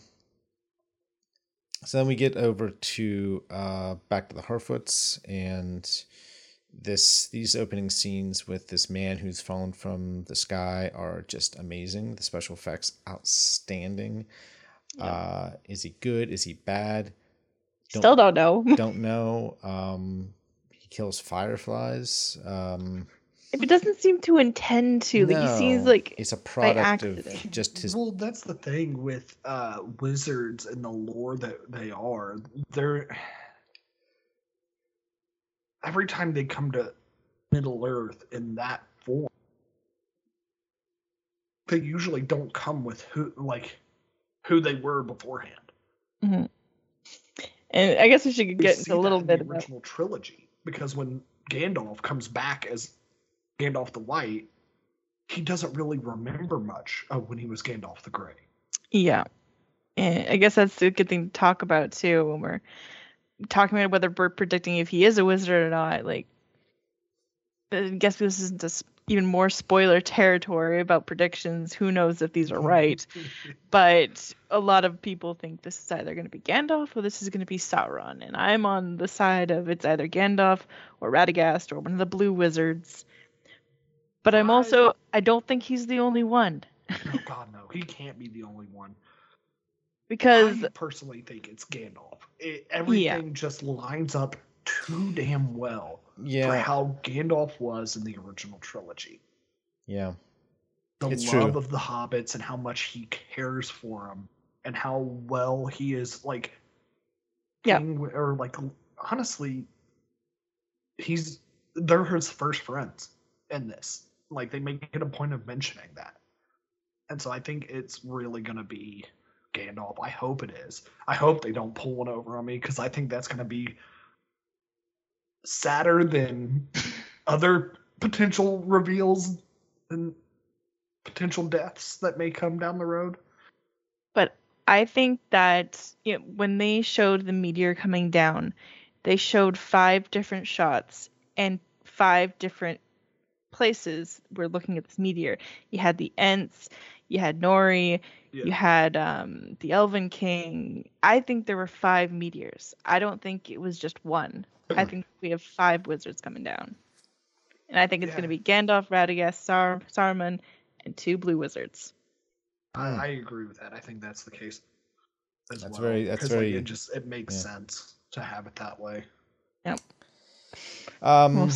so then we get over to uh back to the harfoots and this these opening scenes with this man who's fallen from the sky are just amazing. The special effects outstanding. Uh is he good? Is he bad? Don't- Still don't know. don't know. Um he kills fireflies. Um it doesn't seem to intend to. Like he seems like it's a product of accident. just his well, that's the thing with uh, wizards and the lore that they are. They're every time they come to Middle Earth in that form, they usually don't come with who like who they were beforehand. and I guess we should We get see into a little in bit the about original trilogy because when Gandalf comes back as Gandalf the White, he doesn't really remember much of when he was Gandalf the Grey. Yeah. And I guess that's a good thing to talk about too when we're talking about whether we're predicting if he is a wizard or not. Like, I guess this isn't just even more spoiler territory about predictions. Who knows if these are right? but a lot of people think this is either going to be Gandalf or this is going to be Sauron. And I'm on the side of it's either Gandalf or Radagast or one of the blue wizards. But I'm also, I don't think he's the only one. oh God, no, he can't be the only one. Because I personally think it's Gandalf. It, everything just lines up too damn well for yeah how Gandalf was in the original trilogy. yeah The It's love true. of the hobbits and how much he cares for them and how well he is like Yeah. King- or like honestly he's they're his first friends in this. Like they make it a point of mentioning that. And so I think it's really gonna be Gandalf. I hope it is. I hope they don't pull one over on me because I think that's gonna be sadder than other potential reveals and potential deaths that may come down the road. But I think that you know, when they showed the meteor coming down, they showed five different shots and five different places we're looking at this meteor. You had the Ents, you had Nori, Yeah. you had um, the Elven King. I think there were five meteors. I don't think it was just one. I think we have five wizards coming down. And I think it's Yeah. going to be Gandalf, Radagast, Sar- Saruman, and two blue wizards. I, Hmm. I agree with that. I think that's the case. As That's well, very- that's 'cause, like, very- it just it makes yeah. sense to have it that way. Um, We'll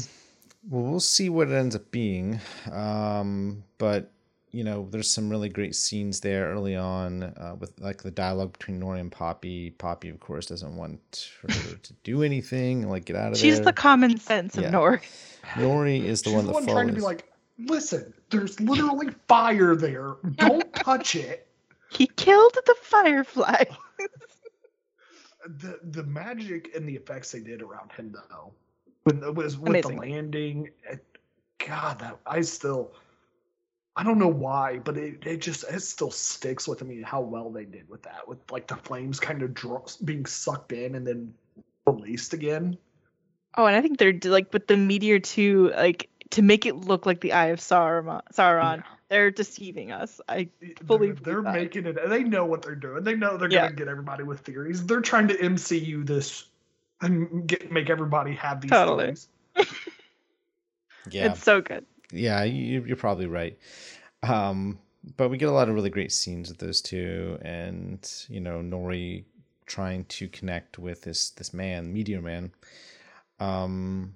well, we'll see what it ends up being. Um, but you know, there's some really great scenes there early on uh, with like the dialogue between Nori and Poppy. Poppy, of course, doesn't want her to do anything, like get out of She's there. the common sense of Nori. Nori is the She's one the that one follows. trying to be like, listen, there's literally fire there. Don't touch it. He killed the firefly. The the magic and the effects they did around him though, when it was with the landing, God, that I still. I don't know why, but it, it just it still sticks with me how well they did with that, with like the flames kind of draw, being sucked in and then released again. Oh, and I think they're like with the meteor too, like to make it look like the Eye of Sauron. Sauron, they're deceiving us. I fully they're, believe they're making it they know what they're doing they know they're Yeah. gonna get everybody with theories they're trying to mcu this and get make everybody have these Totally. theories yeah, it's so good. yeah, you, you're probably right. Um, but we get a lot of really great scenes with those two, and you know, Nori trying to connect with this this man, Meteor Man. Um,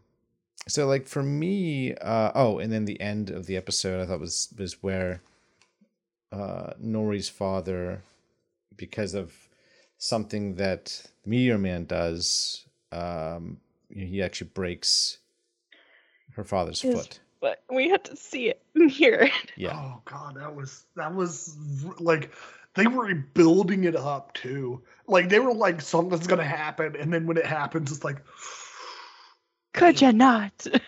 so like for me, uh, oh, and then the end of the episode, I thought was was where uh, Nori's father, because of something that Meteor Man does, um, he actually breaks her father's His- foot. But we had to see it and hear it. Yeah. oh god that was that was like they were building it up too like they were like something's gonna happen and then when it happens it's like Could you not?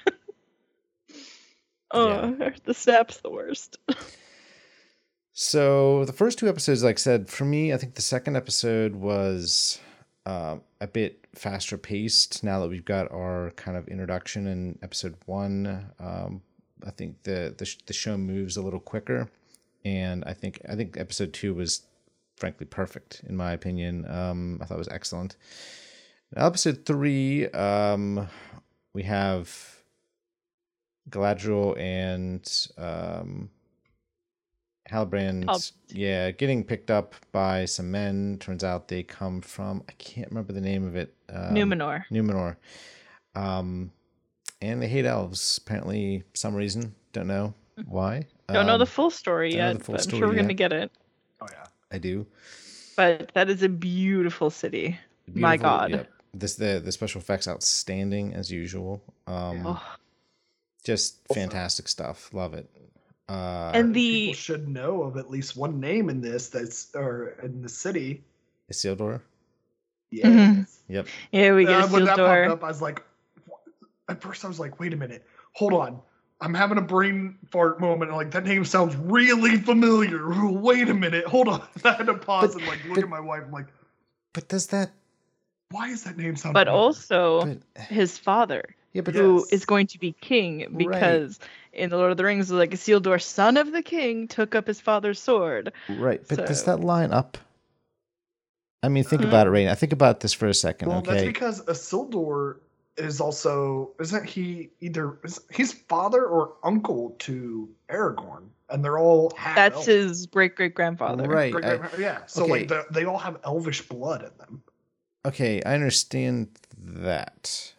oh, the snap's the worst. So the first two episodes, like I said, for me, I think the second episode was uh, a bit faster paced. Now that we've got our kind of introduction in episode one, um, I think the, the the show moves a little quicker, and I think I think episode two was frankly perfect in my opinion. Um, I thought it was excellent. Now, episode three, um, we have Galadriel and um, Halbrand, Hal- yeah, getting picked up by some men. Turns out they come from I can't remember the name of it. Um, Numenor. Numenor. Um, and they hate elves. Apparently, some reason. Don't know why. Don't know Um, the full story yet, the full but I'm sure we're yet. gonna get it. oh yeah I do. But that is a beautiful city. My God. yep. This the the special effects outstanding as usual. Um, Oh, just Also- fantastic stuff. Love it. Uh, And people the should know of at least one name in this that's or in the city Isildur. yeah Mhm. Yep. yeah, we get Uh, when that popped up, I was like, at first I was like, wait a minute, hold on. I'm having a brain fart moment. Like that name sounds really familiar. Wait a minute, hold on. I had to pause But- and like look but- at my wife. I'm like, But does that? why is that name sound? But familiar? also But, his father, yeah, but who Yes. is going to be king, because in the Lord of the Rings, like Isildur, son of the king, took up his father's sword. right. But does that line up? I mean, think Mhm. about it, right? Now. Think about this for a second, well, that's because Isildur is also isn't he either is, he's father or uncle to Aragorn, and they're all half That's elf. his great great grandfather. Right. Great- I- yeah, so okay. like they all have elvish blood in them, okay, I understand that.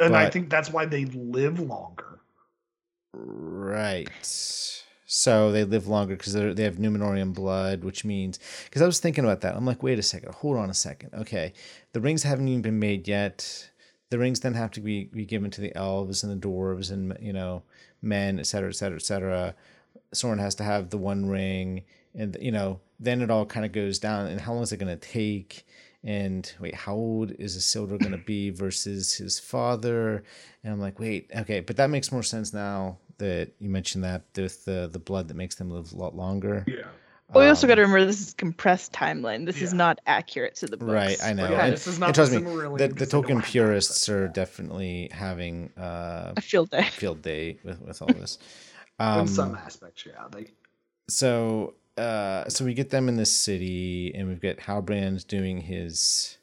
and I think that's why they live longer. Right. So they live longer because they have Numenorian blood, which means because I was thinking about that. I'm like, wait a second, hold on a second. Okay, the rings haven't even been made yet. The rings then have to be, be given to the elves and the dwarves and you know men, et cetera, et cetera, et cetera. Sauron has to have the one ring, and you know then it all kind of goes down. And how long is it going to take? And wait, how old is Isildur going to be versus his father? And I'm like, wait, okay, but that makes more sense now that you mentioned that with the the blood that makes them live a lot longer. Yeah. But we also Um, got to remember this is compressed timeline. This is not accurate to the books. Right, I know. Yeah, and, this is and not trust me, the, the because they don't Tolkien have that purists stuff. are definitely having uh, A field day. field day with, with all this. Um, in some aspects, yeah. They so uh so we get them in this city and we've got Halbrand doing his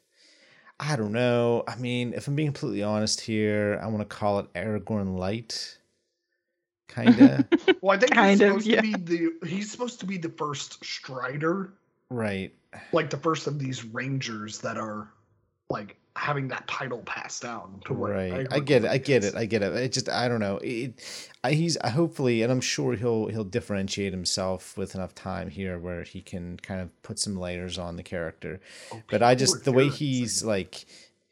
I don't know. I mean, if I'm being completely honest here, I want to call it Aragorn light. Kind of. Well, I think Kind he's of, supposed yeah. to be the he's supposed to be the first Strider, right. like the first of these Rangers that are like having that title passed down to what right. I Egbert get it. I get it. I get it. It just i don't know. It, I, he's hopefully and i'm sure he'll he'll differentiate himself with enough time here where he can kind of put some layers on the character. Oh, but i just the way he's like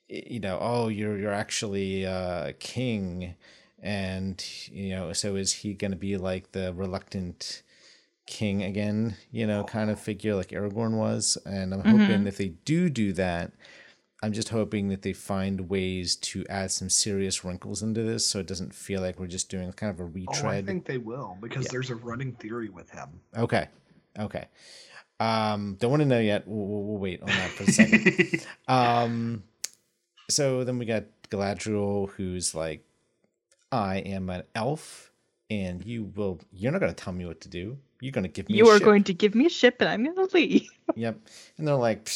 you know oh you're you're actually uh king and you know so is he gonna be like the reluctant king again you know kind of figure like aragorn was and i'm hoping if they do do that I'm just hoping that they find ways to add some serious wrinkles into this so it doesn't feel like we're just doing kind of a Oh, I think they will because Yeah. there's a running theory with him. Okay. Okay. Um, don't want to know yet. We'll, we'll, we'll wait on that for a second. um, so then we got Galadriel, who's like, I am an elf, and you will. You're not going to tell me what to do. You're going to give me. You a are ship." going to give me a ship and I'm going to leave. Yep. And they're like,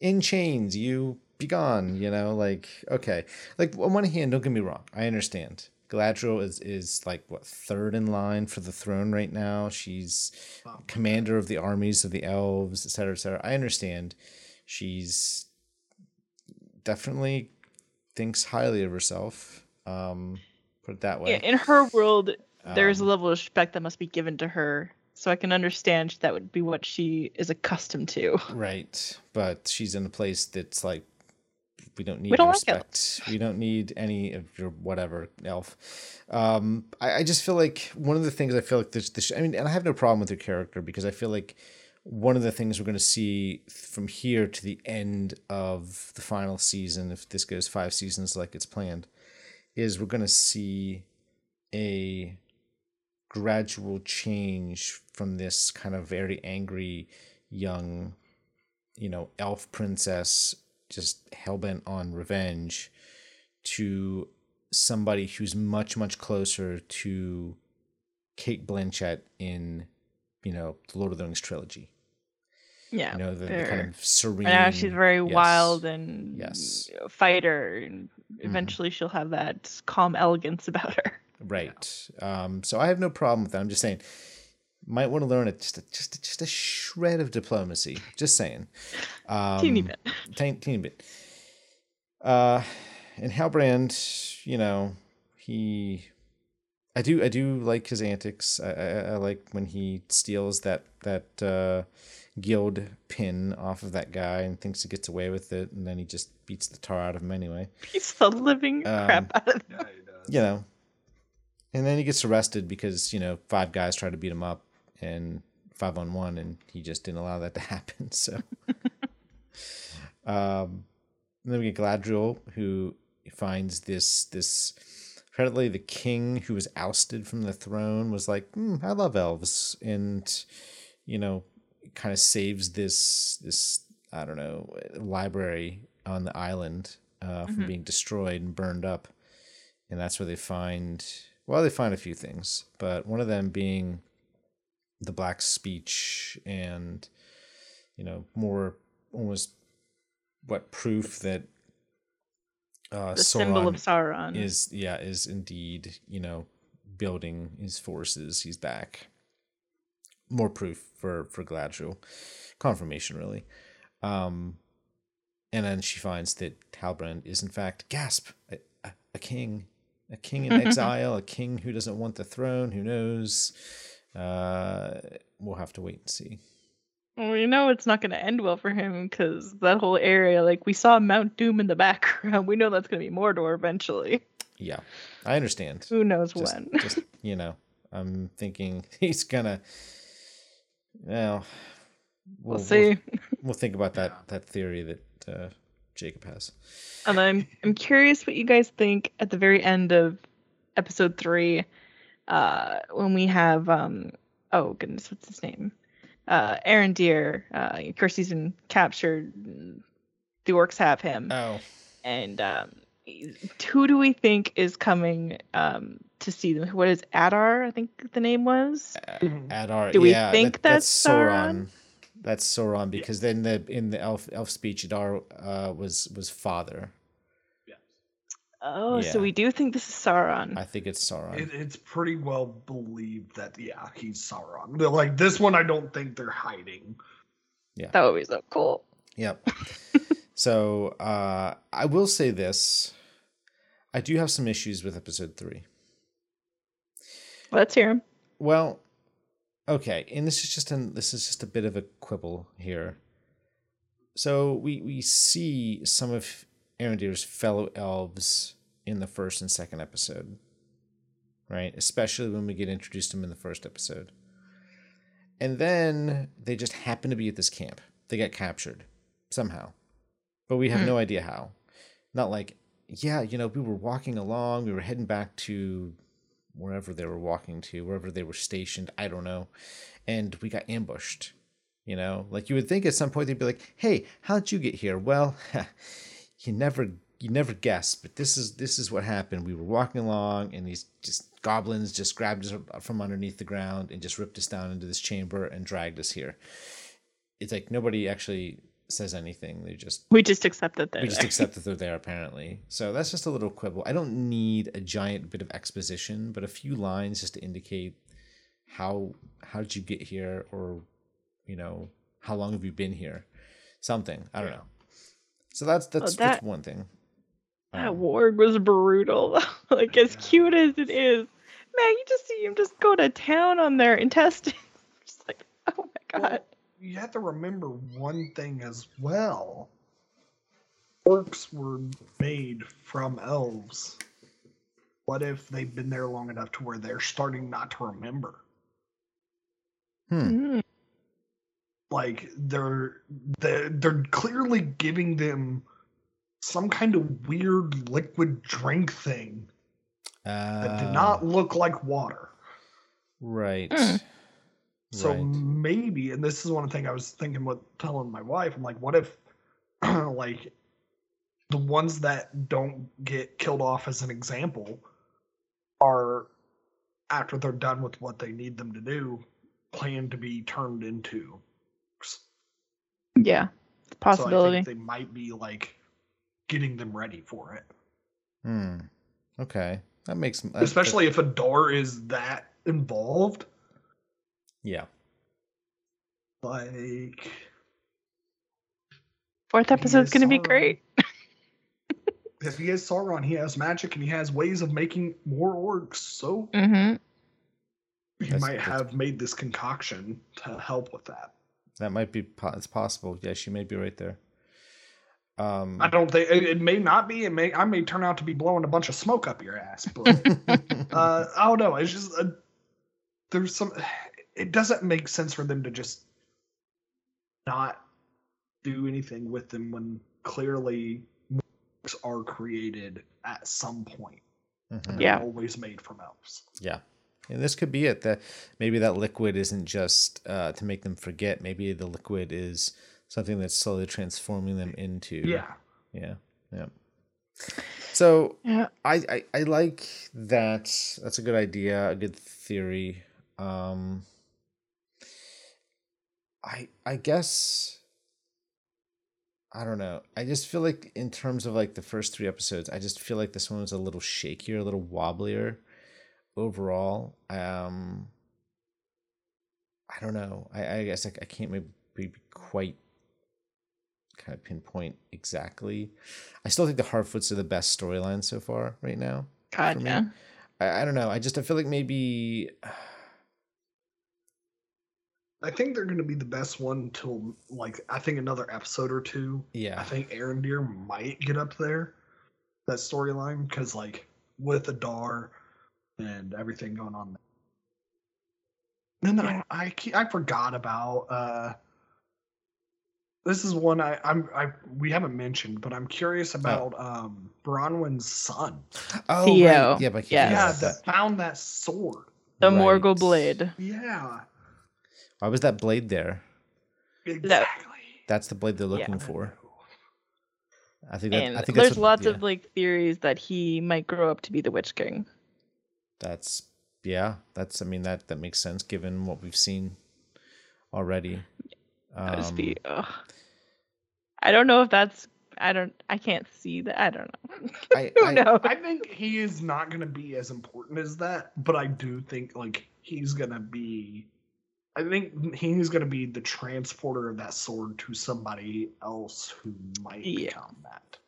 in chains, you be gone, you know, like, okay. Like, on one hand, don't get me wrong. I understand. Galadriel is, is like, what, third in line for the throne right now. She's Wow. commander of the armies of the elves, et cetera, et cetera. I understand. She's definitely thinks highly of herself. Um, put it that way. Yeah, in her world, there's a Um, level of respect that must be given to her. So I can understand that would be what she is accustomed to. Right, but she's in a place that's like we don't need We don't like respect. we don't need any of your whatever elf. Um, I, I just feel like one of the things I feel like this, this. I mean, and I have no problem with her character because I feel like one of the things we're going to see from here to the end of the final season, if this goes five seasons like it's planned, is we're going to see a gradual change from this kind of very angry young you know elf princess just hell-bent on revenge to somebody who's much much closer to Cate Blanchett in you know the Lord of the Rings trilogy Yeah. you know the, the kind of serene now she's very yes. wild and Yes. fighter, and Mm-hmm. eventually she'll have that calm elegance about her. Right. Um, so I have no problem with that. I'm just saying, might want to learn a, just a, just a, just a shred of diplomacy. Just saying. Um, Teeny bit. Tiny, teeny bit. Uh, and Halbrand, you know, he, I do, I do like his antics. I, I, I like when he steals that that uh, guild pin off of that guy and thinks he gets away with it, and then he just beats the tar out of him anyway. Beats the living Um, crap out of Yeah, he does. you know. And then he gets arrested because, you know, five guys try to beat him up and five on one, and he just didn't allow that to happen. So, um, and then we get Galadriel, who finds this, this, apparently the king who was ousted from the throne was like, hmm, I love elves. And, you know, kind of saves this, this, I don't know, library on the island uh, from Mhm. being destroyed and burned up. And that's where they find well they find a few things but one of them being the black speech and you know more almost what proof that uh the symbol of Sauron Sauron. is yeah is indeed you know building his forces. He's back. More proof for for Galadriel. Confirmation really. Um and then she finds that Halbrand is in fact gasp a, a, a king a king in exile a king who doesn't want the throne who knows uh we'll have to wait and see Well, we know it's not going to end well for him because that whole area, like we saw Mount Doom in the background. We know that's going to be Mordor eventually. yeah i understand Who knows just, when? just you know i'm thinking he's gonna well we'll, see. we'll think about that that theory that uh jacob has And I'm I'm curious what you guys think at the very end of episode three, uh, when we have um oh goodness, what's his name? Uh, Arondir. Uh, of course he's been captured. The orcs have him, oh and um, who do we think is coming um to see them? What is Adar? I think the name was. Adar. Do we yeah, think that's Sauron? That's Sauron because then the in the elf elf speech Adar uh, was was father. Yes. Oh, so we do think this is Sauron. I think it's Sauron. It, it's pretty well believed that yeah, he's Sauron. They're Like this one, I don't think they're hiding. Yeah, that would be so cool. Yep. so uh, I will say this: I do have some issues with episode three. Let's hear him. Well, okay, and this is just an this is just a bit of a quibble here. So we we see some of Arondir's fellow elves in the first and second episode, right? Especially when we get introduced to them in the first episode, and then they just happen to be at this camp. They get captured somehow, but we have Hmm. no idea how. Not like, yeah, you know, we were walking along, we were heading back to wherever they were walking to, wherever they were stationed, I don't know. And we got ambushed. You know, like you would think at some point they'd be like, "Hey, how'd you get here?" Well, you never you never guess, but this is this is what happened. We were walking along, and these just goblins just grabbed us from underneath the ground and just ripped us down into this chamber and dragged us here. It's like nobody actually says anything. They just We just accept that they're we just there. accept that they're there apparently so that's just a little quibble i don't need a giant bit of exposition but a few lines just to indicate how how did you get here or you know how long have you been here something i don't know so that's that's, that's that- one thing That Um, warg was brutal. like as Yeah. cute as it is, man, you just see him just go to town on their intestines. just like, oh my god. Well, you have to remember one thing as well. Orcs were made from elves. What if they've been there long enough to where they're starting not to remember? hmm. Mm. Like they're they're, they're clearly giving them some kind of weird liquid drink thing that did Uh, not look like water. right Mm. So right maybe, and this is one thing I was thinking with telling my wife, I'm like, what if like the ones that don't get killed off as an example are after they're done with what they need them to do, plan to be turned into. Yeah. It's a So I possibility. think they might be like getting them ready for it. hmm. okay that makes that- that- Especially if Adar is that involved. Yeah Like Fourth he episode's is gonna be Sauron. great. if he has Sauron, he has magic and he has ways of making more orcs. So Mm-hmm. he That's- might that's- have made this concoction to help with that. that might be po- it's possible yeah she may be right there um I don't think it, it may not be. It may I may turn out to be blowing a bunch of smoke up your ass, but uh, I don't know. It's just uh, there's some. It doesn't make sense for them to just not do anything with them when clearly orcs are created at some point. Mhm. Yeah. always made from elves. Yeah. And this could be it. That maybe that liquid isn't just uh, to make them forget. Maybe the liquid is something that's slowly transforming them into. Yeah. Yeah. Yeah. So Yeah. I, I I like that. That's a good idea. A good theory. Um. I I guess. I don't know. I just feel like in terms of like the first three episodes, I just feel like this one was a little shakier, a little wobblier overall. Um I don't know. I, I guess I, I can't maybe be quite kind of pinpoint exactly. I still think the Harfoots are the best storyline so far right now. God, yeah. I, I don't know. I just I feel like maybe I think they're going to be the best one until like I think another episode or two. yeah. I think Arondir might get up there that storyline because like with Adar and everything going on. And then Yeah. I I, I forgot about uh this is one I I'm I we haven't mentioned, but I'm curious about um Bronwyn's son. Oh, Theo, right. Yeah, but I yes. Yeah, that found that sword. The Right. Morgul blade. Yeah, Why was that blade there? exactly. That's the blade they're looking I for. I think that And I think there's what- lots yeah. of like theories that he might grow up to be the Witch King. That's yeah. That's I mean that that makes sense given what we've seen already. That would Um, be. Ugh. I don't know if that's I don't. I can't see that. I don't know. I, Who I, knows? I think he is not going to be as important as that, but I do think like he's going to be. I think he's going to be the transporter of that sword to somebody else who might Yeah. become that.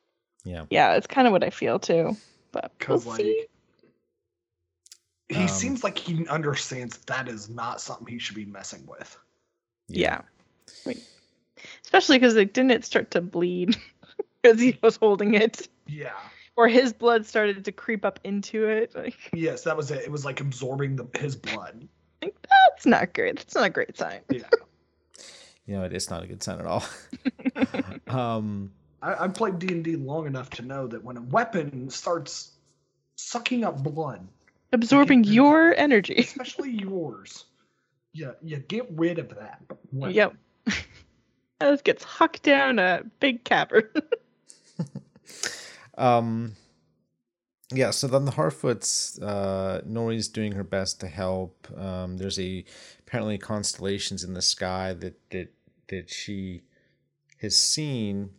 yeah. Yeah, it's kind of what I feel too. But we'll Because like see. he Um, seems like he understands that is not something he should be messing with. Yeah. Wait. Especially because like, didn't it start to bleed as he was holding it, Yeah. or his blood started to creep up into it? Like, Yes, that was it. It was like absorbing the, his blood. Like that's not great. That's not a great sign. Yeah. You know, it's not a good sign at all. um, I, I've played D and D long enough to know that when a weapon starts sucking up blood, Absorbing Mhm. your energy. especially yours, yeah, you get rid of that. weapon. Yep. This gets hucked down a big cavern. um, yeah. So then the Harfoots, uh, Nori's doing her best to help. Um, there's a apparently constellations in the sky that that that she has seen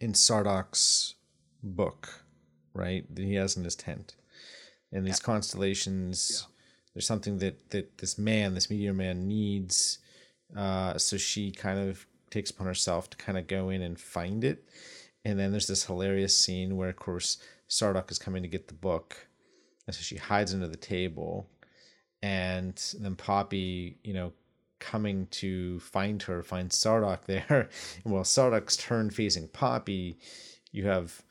in Sadoc's book, right? That he has in his tent. And these constellations, there's something that that this man, this meteor man, needs. Uh, so she kind of takes upon herself to kind of go in and find it. And then there's this hilarious scene where, of course, Sadoc is coming to get the book, and so she hides under the table, and then Poppy, you know, coming to find her, finds Sadoc there. And while Sadoc's turned facing Poppy, you have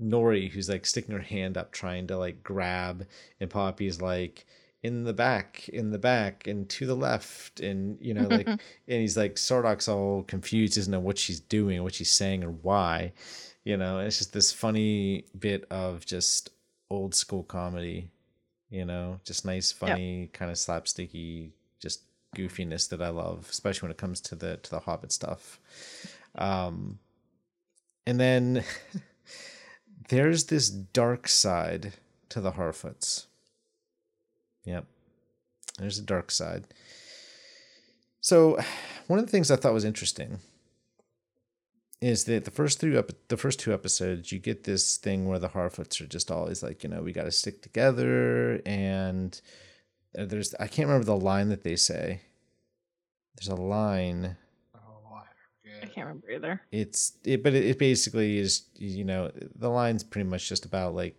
Nori who's like sticking her hand up trying to like grab, and Poppy's like in the back, in the back, and to the left, and you know, like, and he's like Sadoc's all confused, doesn't know what she's doing, what she's saying, or why. You know, it's just this funny bit of just old school comedy. You know, just nice, funny, kind of slapsticky, just goofiness that I love, especially when it comes to the to the Hobbit stuff. Um, and then there's this dark side to the Harfoots. Yep, there's a dark side. So, one of the things I thought was interesting is that the first three up the first two episodes you get this thing where the Harfoots are just always like you know we got to stick together and uh, there's I can't remember the line that they say. There's a line. Oh, I I can't remember either. It's it, but it, it basically is you know the line's pretty much just about like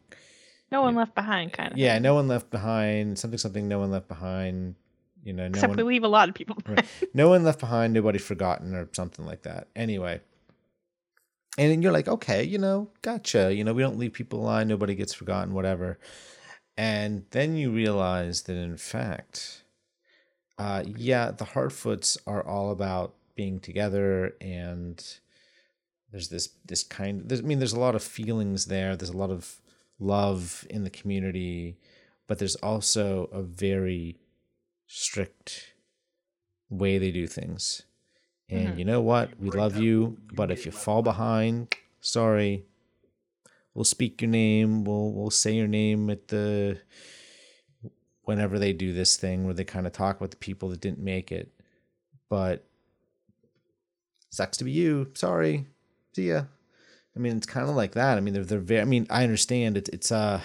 No one left behind, kind of. yeah no one left behind something something no one left behind you know no Except one we leave a lot of people behind. Right. no one left behind, nobody forgotten, or something like that. Anyway. And you're like, okay, you know, gotcha. You know, we don't leave people behind, nobody gets forgotten, whatever. And then you realize that in fact, uh, yeah, the Harfoots are all about being together and there's this this kind I mean there's a lot of feelings there, there's a lot of love in the community, but there's also a very strict way they do things. And Mhm. you know what? We love you, but if you fall behind. behind, sorry. We'll speak your name. We'll we'll say your name at the whenever they do this thing where they kind of talk about the people that didn't make it. But sucks to be you. Sorry. See ya. I mean, it's kind of like that. I mean, they're they're very. I mean, I understand it's it's uh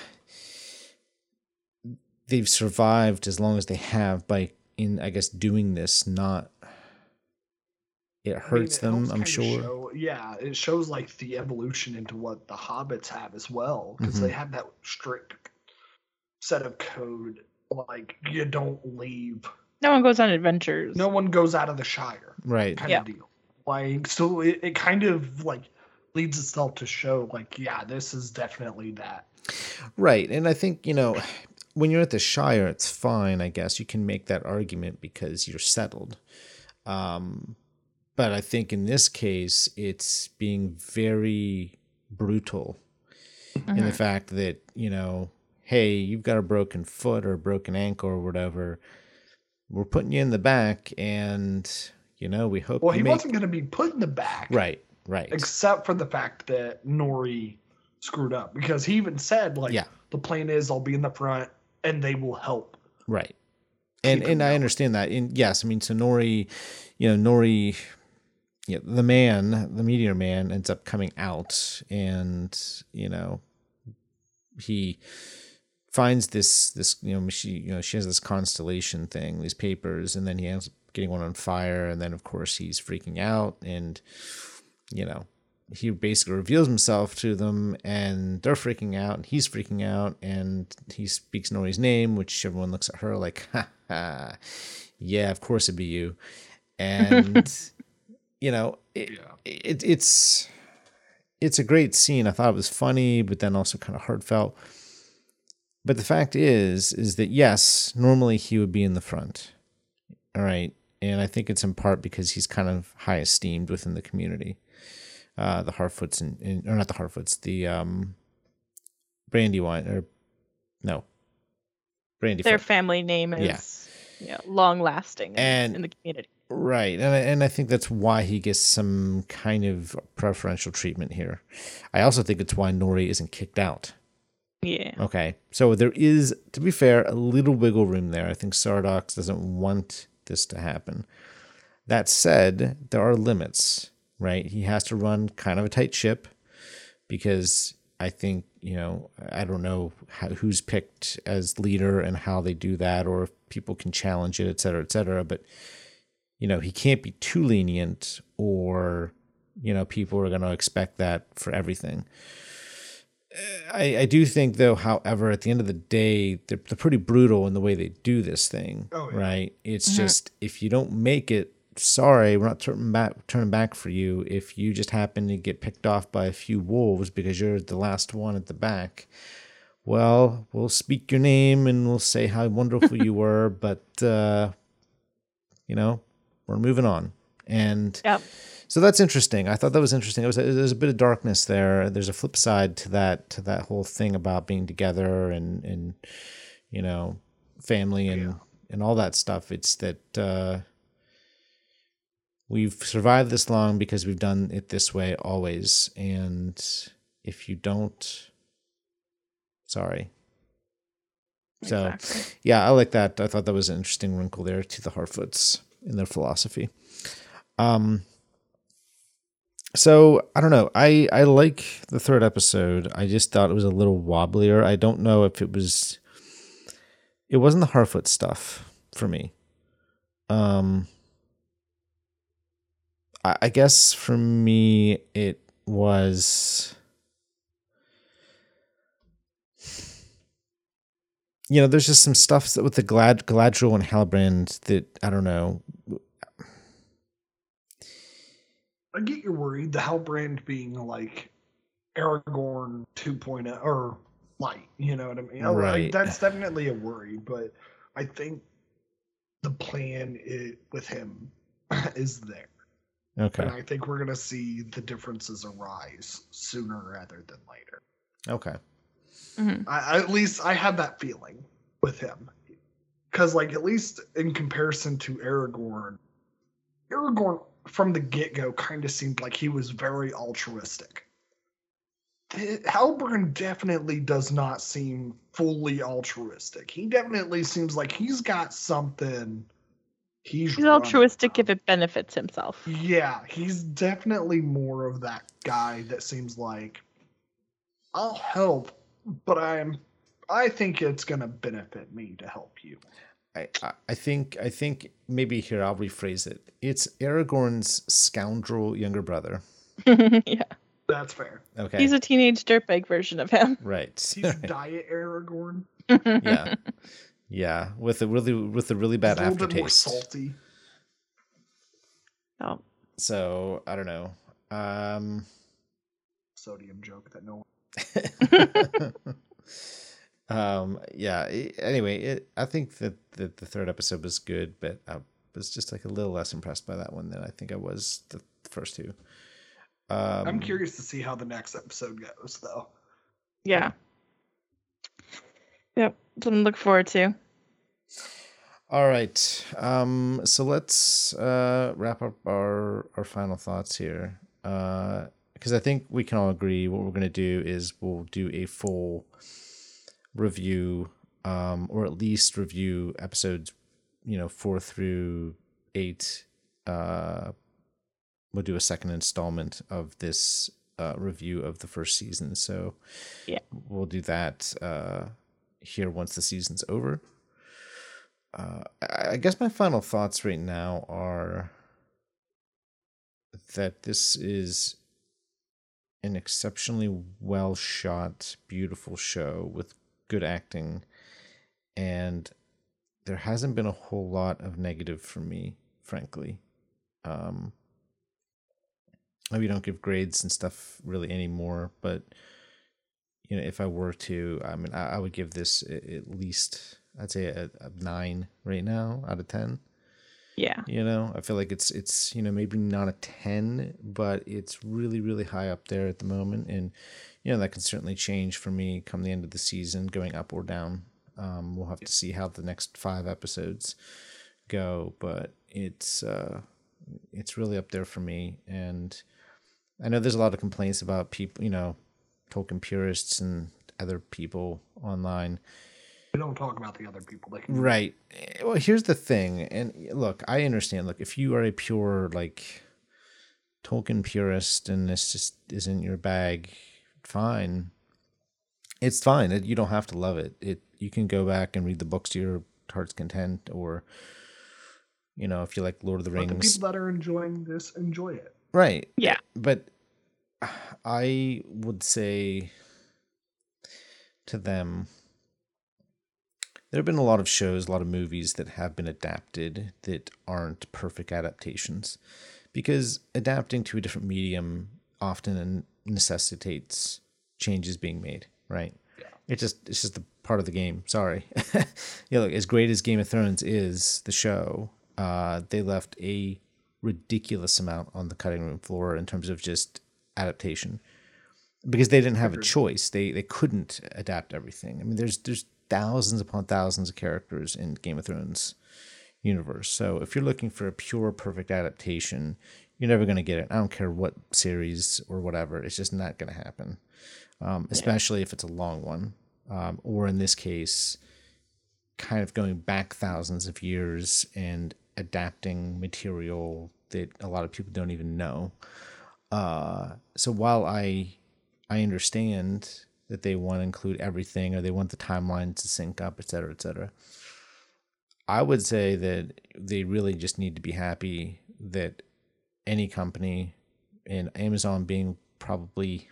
they've survived as long as they have by in I guess doing this. Not it I mean, hurts it them. I'm sure. show- yeah, it shows like the evolution into what the hobbits have as well, because they Mhm. have that strict set of code. Like you don't leave. No one goes on adventures. No one goes out of the Shire, Right. kind Yeah. of deal. Like so, it, it kind of like leads itself to show like yeah, this is definitely that. Right. And I think, you know, when you're at the Shire, it's fine, I guess. You can make that argument because you're settled. Um, but I think in this case, it's being very brutal in the Mhm. fact that, you know, hey, you've got a broken foot or a broken ankle or whatever. We're putting you in the back and, you know, we hope Well, he make... wasn't going to be put in the back, Right, right. Except for the fact that Nori screwed up, because he even said like Yeah. the plan is I'll be in the front and they will help. Right. And and I understand that. And yes, I mean so Nori, you know, Nori yeah, the man, the meteor man, ends up coming out, and you know, he finds this this you know she you know she has this constellation thing, these papers, and then he ends up getting one on fire, and then of course he's freaking out, and you know he basically reveals himself to them and they're freaking out and he's freaking out and he speaks Nori's name, which everyone looks at her like, ha, ha yeah, of course it'd be you. And you know, it, Yeah. it, it's it's a great scene. I thought it was funny, but then also kind of heartfelt. But the fact is, is that yes, normally he would be in the front. All right. And I think it's in part because he's kind of high esteemed within the community. Uh, the Harfoots and, and or not the Harfoots, the um, Brandywine or no, Brandy. Their family name Yeah. is you know, long lasting And- in the community. Right, and I, and I think that's why he gets some kind of preferential treatment here. I also think it's why Nori isn't kicked out. Yeah. Okay, so there is, to be fair, a little wiggle room there. I think Sadoc doesn't want this to happen. That said, there are limits, right? He has to run kind of a tight ship because I think, you know, I don't know how, who's picked as leader and how they do that or if people can challenge it, et cetera, et cetera. But, you know, he can't be too lenient or, you know, people are going to expect that for everything. I, I do think though, however, at the end of the day, they're, they're pretty brutal in the way they do this thing. Oh, yeah. Right. It's just if you don't make it, sorry, we're not turning back turning back for you. If you just happen to get picked off by a few wolves because you're the last one at the back, well, we'll speak your name and we'll say how wonderful you were, but uh, you know, we're moving on. And Yep. so that's interesting. I thought that was interesting. It was there's a bit of darkness there. There's a flip side to that to that whole thing about being together and and you know family and and all that stuff. It's that uh, we've survived this long because we've done it this way always. And if you don't, sorry. So Exactly. yeah, I like that. I thought that was an interesting wrinkle there to the Harfoots in their philosophy. Um, so I don't know. I I like the third episode. I just thought it was a little wobblier. I don't know if it was. It wasn't the Harfoot stuff for me. Um. I, I guess for me it was. You know, there's just some stuff with the Glad Galadriel and Halbrand that I don't know. I get your worry. The Halbrand being like Aragorn 2.0 or light. You know what I mean? Oh, like, Right. that's definitely a worry, but I think the plan i with him is there. Okay. And I think we're going to see the differences arise sooner rather than later. Okay. Mhm. I, I- at least I have that feeling with him. Because, like, at least in comparison to Aragorn, Aragorn from the get go kind of seemed like he was very altruistic. Halbrand definitely does not seem fully altruistic. He definitely seems like he's got something. He's, He's altruistic if it benefits himself. Yeah, he's definitely more of that guy that seems like I'll help, but I'm I think it's gonna benefit me to help you. I, I- I think I think maybe here I'll rephrase it. It's Aragorn's scoundrel younger brother. yeah. That's fair. Okay. He's a teenage dirtbag version of him. right. He's diet Aragorn. yeah. Yeah. With a really with a really bad He's a little bit more salty. Oh. So I don't know. Um Sodium joke that no um yeah i- anyway it, i think that, that the third episode was good but i was just like a little less impressed by that one than i think i was the first two um I'm curious to see how the next episode goes though. Yeah. Yep. Something to look forward to. all right um so let's uh wrap up our our final thoughts here uh because i think we can all agree what we're going to do is we'll do a full review um or at least review episodes you know four through eight uh we'll do a second installment of this uh, review of the first season. So Yeah. we'll do that uh, here once the season's over. Uh, I I guess my final thoughts right now are that this is an exceptionally well shot, beautiful show with good acting, and there hasn't been a whole lot of negative for me, frankly. Um, maybe don't give grades and stuff really anymore, but you know, if I were to, I mean, I, I would give this at least, I'd say a, a nine right now out of ten. Yeah. You know, I feel like it's it's you know maybe not a ten, but it's really really high up there at the moment, and you know that can certainly change for me come the end of the season, going up or down. Um, we'll have to see how the next five episodes go, but it's uh, it's really up there for me, and I know there's a lot of complaints about people, you know, Tolkien purists and other people online We don't talk about the other people. Right. Eh, Well, here's the thing, and look, I understand. Look, if you are a pure like Tolkien purist and this just isn't your bag, fine. It's fine. It, you don't have to love it. It you can go back and read the books to your heart's content, or you know, if you like Lord of the But the Rings, people that are enjoying this enjoy it. right? Yeah. But I would say to them, there have been a lot of shows, a lot of movies that have been adapted that aren't perfect adaptations because adapting to a different medium often necessitates changes being made, right? Yeah. It just it's just a part of the game. Sorry. yeah, look, as great as Game of Thrones is the show, uh, they left a ridiculous amount on the cutting room floor in terms of just adaptation because they didn't have a choice. They they couldn't adapt everything. I mean, there's there's thousands upon thousands of characters in Game of Thrones universe. So if you're looking for a pure perfect adaptation, you're never going to get it. I don't care what series or whatever. It's just not going to happen. Um, especially if it's a long one, um, or in this case, kind of going back thousands of years and adapting material that a lot of people don't even know. Uh, so while I I understand that they want to include everything or they want the timeline to sync up, et cetera, et cetera. I would say that they really just need to be happy that any company and Amazon being probably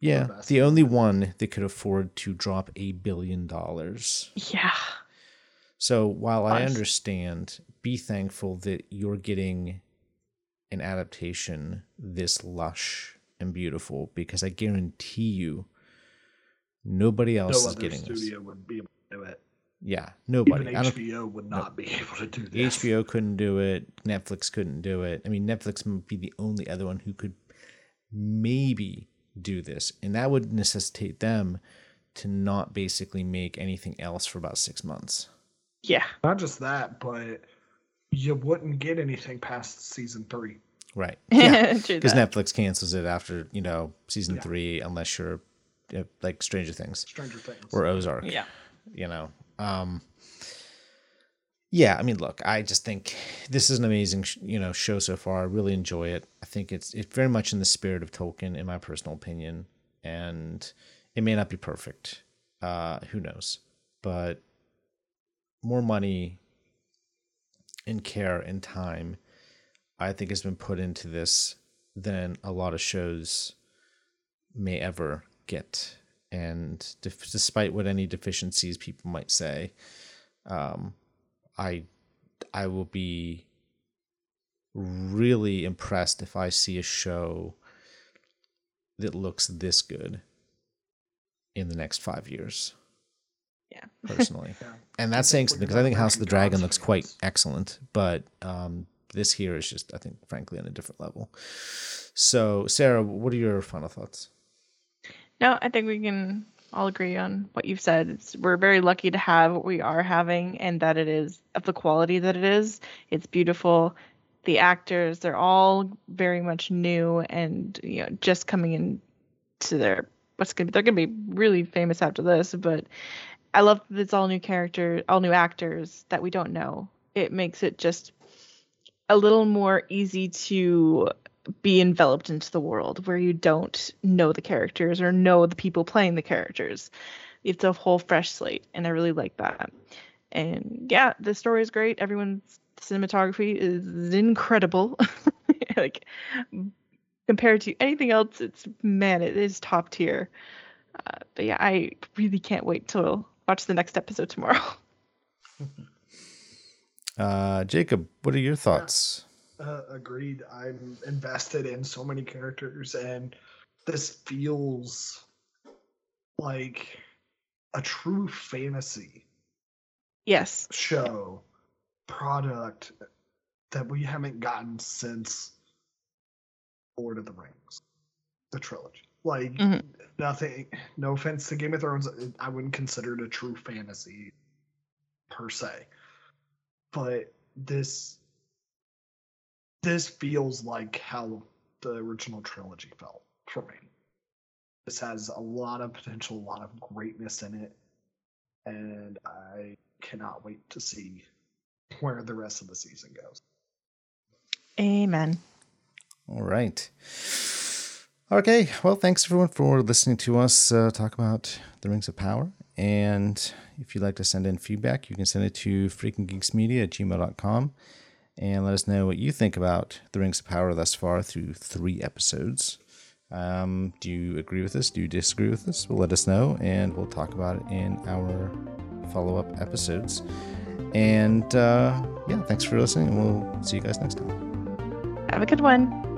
yeah, best. the only one that could afford to drop a billion dollars. Yeah. So while I understand, be thankful that you're getting an adaptation this lush and beautiful because I guarantee you nobody No else is other getting this. would be able to do it. Yeah, nobody. Even I don't, HBO would not be able to do this. HBO couldn't do it. Netflix couldn't do it. I mean, Netflix might be the only other one who could maybe do this, and that would necessitate them to not basically make anything else for about six months. Yeah. Not just that, but you wouldn't get anything past season three. Right. Yeah. Because. Netflix cancels it after you know season Yeah. three, unless you're uh, like Stranger Things Stranger Things. or Ozark. Yeah. you know. Um, yeah, I mean, look, I just think this is an amazing, you know, show so far. I really enjoy it. I think it's it's very much in the spirit of Tolkien, in my personal opinion, and it may not be perfect. Uh, who knows? But more money and care and time, I think, has been put into this than a lot of shows may ever get. And def- despite what any deficiencies people might say, um, I I will be really impressed if I see a show that looks this good in the next five years. Yeah. personally, Yeah. and that's saying something because I think not House of the Dragon looks quite excellent, but um, this here is just, I think, frankly, on a different level. So, Sarah, what are your final thoughts? No, I think we can all agree on what you've said. It's, we're very lucky to have what we are having and that it is of the quality that it is. It's beautiful. The actors, they're all very much new and you know just coming into their what's gonna be they're gonna be really famous after this, but I love that it's all new characters, all new actors that we don't know. It makes it just a little more easy to be enveloped into the world where you don't know the characters or know the people playing the characters. It's a whole fresh slate, and I really like that. And yeah, the story is great. Everyone's cinematography is incredible. like compared to anything else, it's man, it is top tier. Uh, but yeah, I really can't wait to watch the next episode tomorrow. uh, Jacob, what are your thoughts? Uh, agreed. I'm invested in so many characters, and this feels like a true fantasy. Yes. Show product that we haven't gotten since Lord of the Rings, the trilogy. Like mm-hmm. nothing. No offense to Game of Thrones, I wouldn't consider it a true fantasy per se, but this this feels like how the original trilogy felt for me. This has a lot of potential, a lot of greatness in it, and I cannot wait to see where the rest of the season goes. Amen. All right. Okay. Well, thanks everyone for listening to us uh, talk about the Rings of Power. And if you'd like to send in feedback, you can send it to freakinggeeksmedia at gmail.com and let us know what you think about the Rings of Power thus far through three episodes. Um, do you agree with this? Do you disagree with this? Well, let us know, and we'll talk about it in our follow up episodes. And uh, yeah, thanks for listening, and we'll see you guys next time. Have a good one.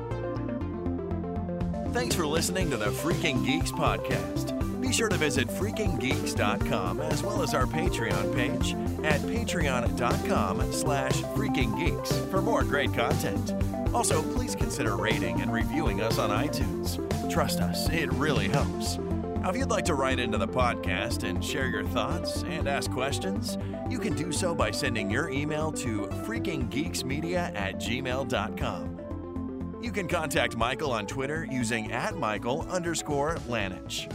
Thanks for listening to the Freaking Geeks podcast. Be sure to visit freakinggeeks.com as well as our Patreon page at patreon.com slash freakinggeeks for more great content. Also, please consider rating and reviewing us on iTunes. Trust us, it really helps. Now, if you'd like to write into the podcast and share your thoughts and ask questions, you can do so by sending your email to freakinggeeksmedia at gmail.com. You can contact Michael on Twitter using at Michael underscore Lanich.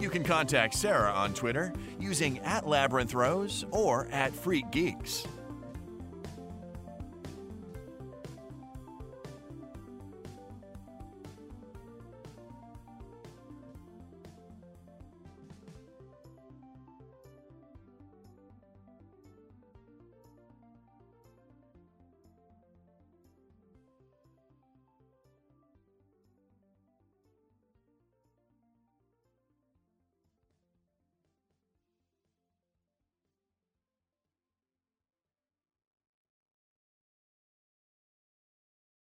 You can contact Sarah on Twitter using at Labyrinth Rose or at Freak Geeks.